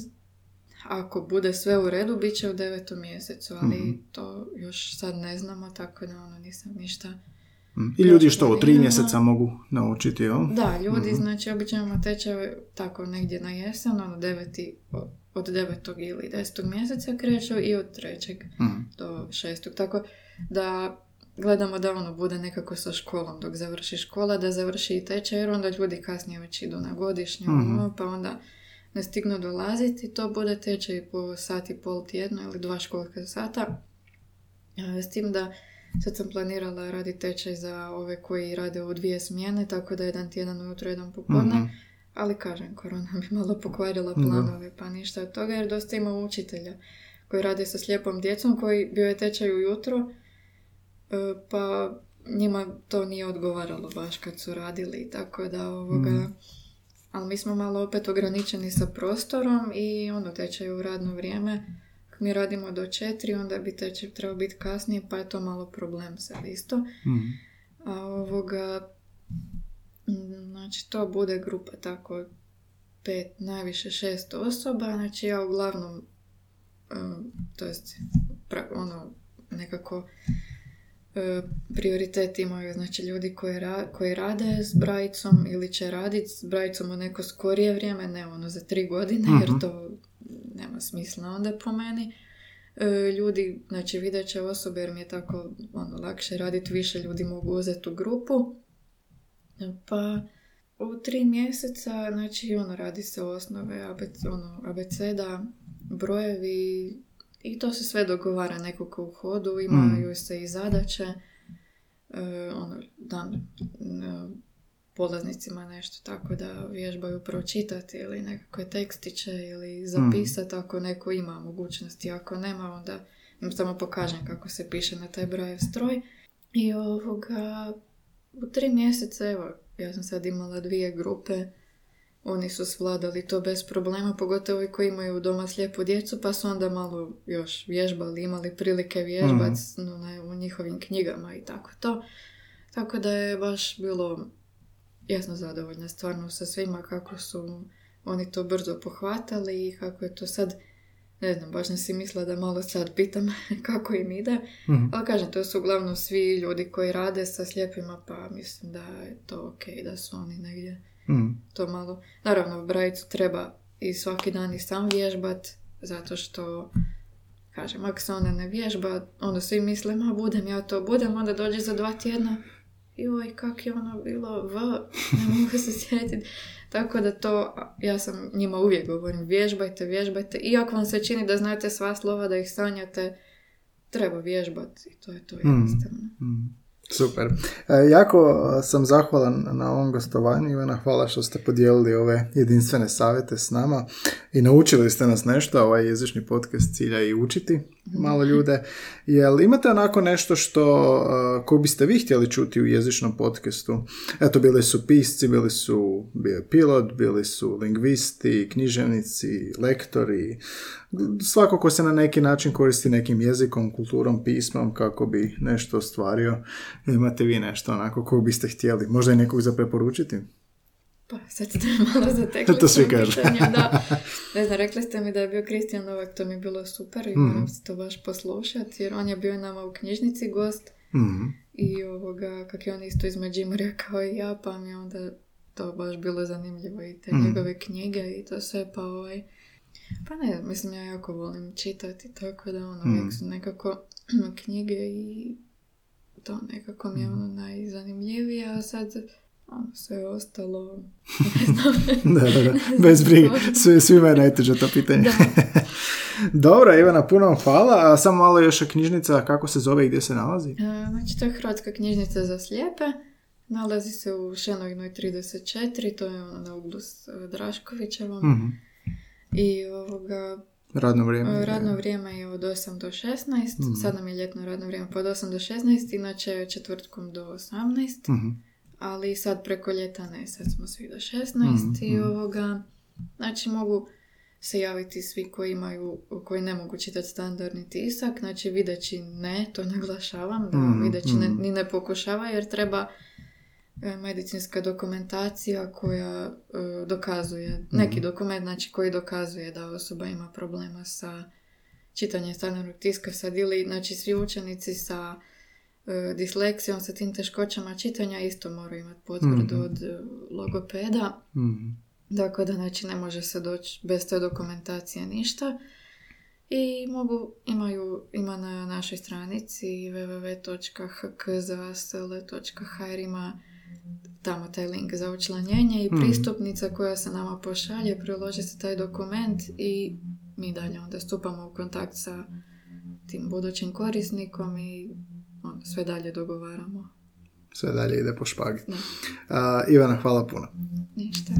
ako bude sve u redu, bit će u devetom mjesecu, ali mhm. to još sad ne znamo, tako da ono nisam ništa... Mhm. I ljudi što u tri mjeseca mogu naučiti, jel? Da, ljudi, znači obično imamo tečaj tako negdje na jesen, ono deveti, od devetog ili desetog mjeseca kreću i od trećeg do šestog. Tako da gledamo da ono bude nekako sa školom dok završi škola, da završi i tečaj, jer onda ljudi kasnije već idu na godišnju, mm pa onda ne stignu dolaziti, to bude tečaj po sati pol tjedno ili dva školska sata. E, s tim da sad sam planirala raditi tečaj za ove koji rade u dvije smjene, tako da jedan tjedan ujutro, jedan popodne. mm Ali kažem, korona mi malo pokvarila planove, pa ništa od toga, jer dosta ima učitelja koji rade sa slijepom djecom, koji bio je tečaj ujutro, E, pa njima to nije odgovaralo baš kad su radili, tako da ovoga... Mm. Ali mi smo malo opet ograničeni sa prostorom i ono tečaj u radno vrijeme. Mi radimo do četiri, onda bi tečaj trebao biti kasnije, pa je to malo problem sad isto. Mm. A ovoga, znači to bude grupa tako pet, najviše šest osoba, znači ja uglavnom, um, to jest, ono, nekako prioritet imaju znači ljudi koji, koji rade s brajicom ili će raditi s brajicom u neko skorije vrijeme, ne ono za tri godine jer mhm. to nema smisla onda po meni. E, ljudi, znači videće osobe jer mi je tako ono, lakše raditi, više ljudi mogu uzeti u grupu. Pa u tri mjeseca, znači ono radi se osnove ABC, ono, abeceda, brojevi, i to se sve dogovara nekako u hodu, imaju mm. se i zadaće, e, ono, dan e, polaznicima nešto tako da vježbaju pročitati ili nekakve tekstiće ili zapisati mm. ako neko ima mogućnosti, ako nema onda im samo pokažem kako se piše na taj brojev stroj. I ovoga, u tri mjeseca, evo, ja sam sad imala dvije grupe, oni su svladali to bez problema, pogotovo i koji imaju doma slijepu djecu, pa su onda malo još vježbali, imali prilike vježbati mm. u njihovim knjigama i tako to. Tako da je baš bilo jasno zadovoljna stvarno sa svima kako su oni to brzo pohvatali i kako je to sad, ne znam, baš ne si mislila da malo sad pitam kako im ide, mm ali kažem, to su uglavnom svi ljudi koji rade sa slijepima, pa mislim da je to ok, da su oni negdje Mm. To malo, naravno, brajicu treba i svaki dan i sam vježbat, zato što, kažem, ako se ona ne vježba, onda svi misle, ma budem ja to, budem, onda dođe za dva tjedna, joj, kak je ono bilo, v, ne mogu se sjetiti. Tako da to, ja sam njima uvijek govorim, vježbajte, vježbajte. I ako vam se čini da znate sva slova, da ih sanjate, treba vježbati. I to je to mm. jednostavno. Mm. Super. E, jako sam zahvalan na ovom gostovanju. Ivana, hvala što ste podijelili ove jedinstvene savjete s nama i naučili ste nas nešto. Ovaj jezični podcast cilja i učiti malo ljude. Jel imate onako nešto što uh, ko biste vi htjeli čuti u jezičnom podcastu? Eto, bili su pisci, bili su bio pilot, bili su lingvisti, književnici, lektori, svako ko se na neki način koristi nekim jezikom, kulturom, pismom kako bi nešto ostvario. Imate vi nešto onako kog biste htjeli? Možda i nekog za preporučiti? Pa, sad ste malo zatekli. to svi kažu. da. Ne znam, rekli ste mi da je bio Kristijan Novak, to mi je bilo super i mm moram se to baš poslušati, jer on je bio nama u knjižnici gost mm i ovoga, kak je on isto iz Međimurja kao i ja, pa mi je onda to baš bilo zanimljivo i te mm njegove knjige i to sve, pa ovaj... Pa ne, mislim, ja jako volim čitati, tako da ono, uvijek su nekako knjige i to nekako mi je ono najzanimljivije, a sad ono sve ostalo, ne znam. da, da, da, bez brige, Svi, svima je najteže to pitanje. Dobro, Ivana, puno vam hvala. A samo malo još knjižnica, kako se zove i gdje se nalazi? E, znači, to je Hrvatska knjižnica za slijepe. Nalazi se u Šenovinoj 34, to je ono na uglu s e, Draškovićevom. mm I ovoga, Radno vrijeme? Radno vrijeme je od 8 do 16, sad nam je ljetno radno vrijeme od 8 do 16, inače četvrtkom do 18, Mhm. Ali sad preko ljeta ne, sad smo svi do 16 i ovoga, znači mogu se javiti svi koji imaju, koji ne mogu čitati standardni tisak, znači videći ne, to naglašavam, da Mhm, videći ne, mhm. ni ne pokušava jer treba e, medicinska dokumentacija koja e, dokazuje, neki dokument znači koji dokazuje da osoba ima problema sa čitanjem standardnog tiska sad ili znači svi učenici sa disleksijom, sa tim teškoćama čitanja isto moraju imati potvrdu Mhm. od e, logopeda. Mhm. Tako da znači ne može se doći bez te dokumentacije ništa. I mogu, imaju, ima na našoj stranici www.hkzasl.hr ima tamo taj link za učlanjenje i Mhm. pristupnica koja se nama pošalje, priloži se taj dokument i mi dalje onda stupamo u kontakt sa tim budućim korisnikom i onda sve dalje dogovaramo. Sve dalje ide po špagi. Da. A, Ivana, hvala puno. Ništa.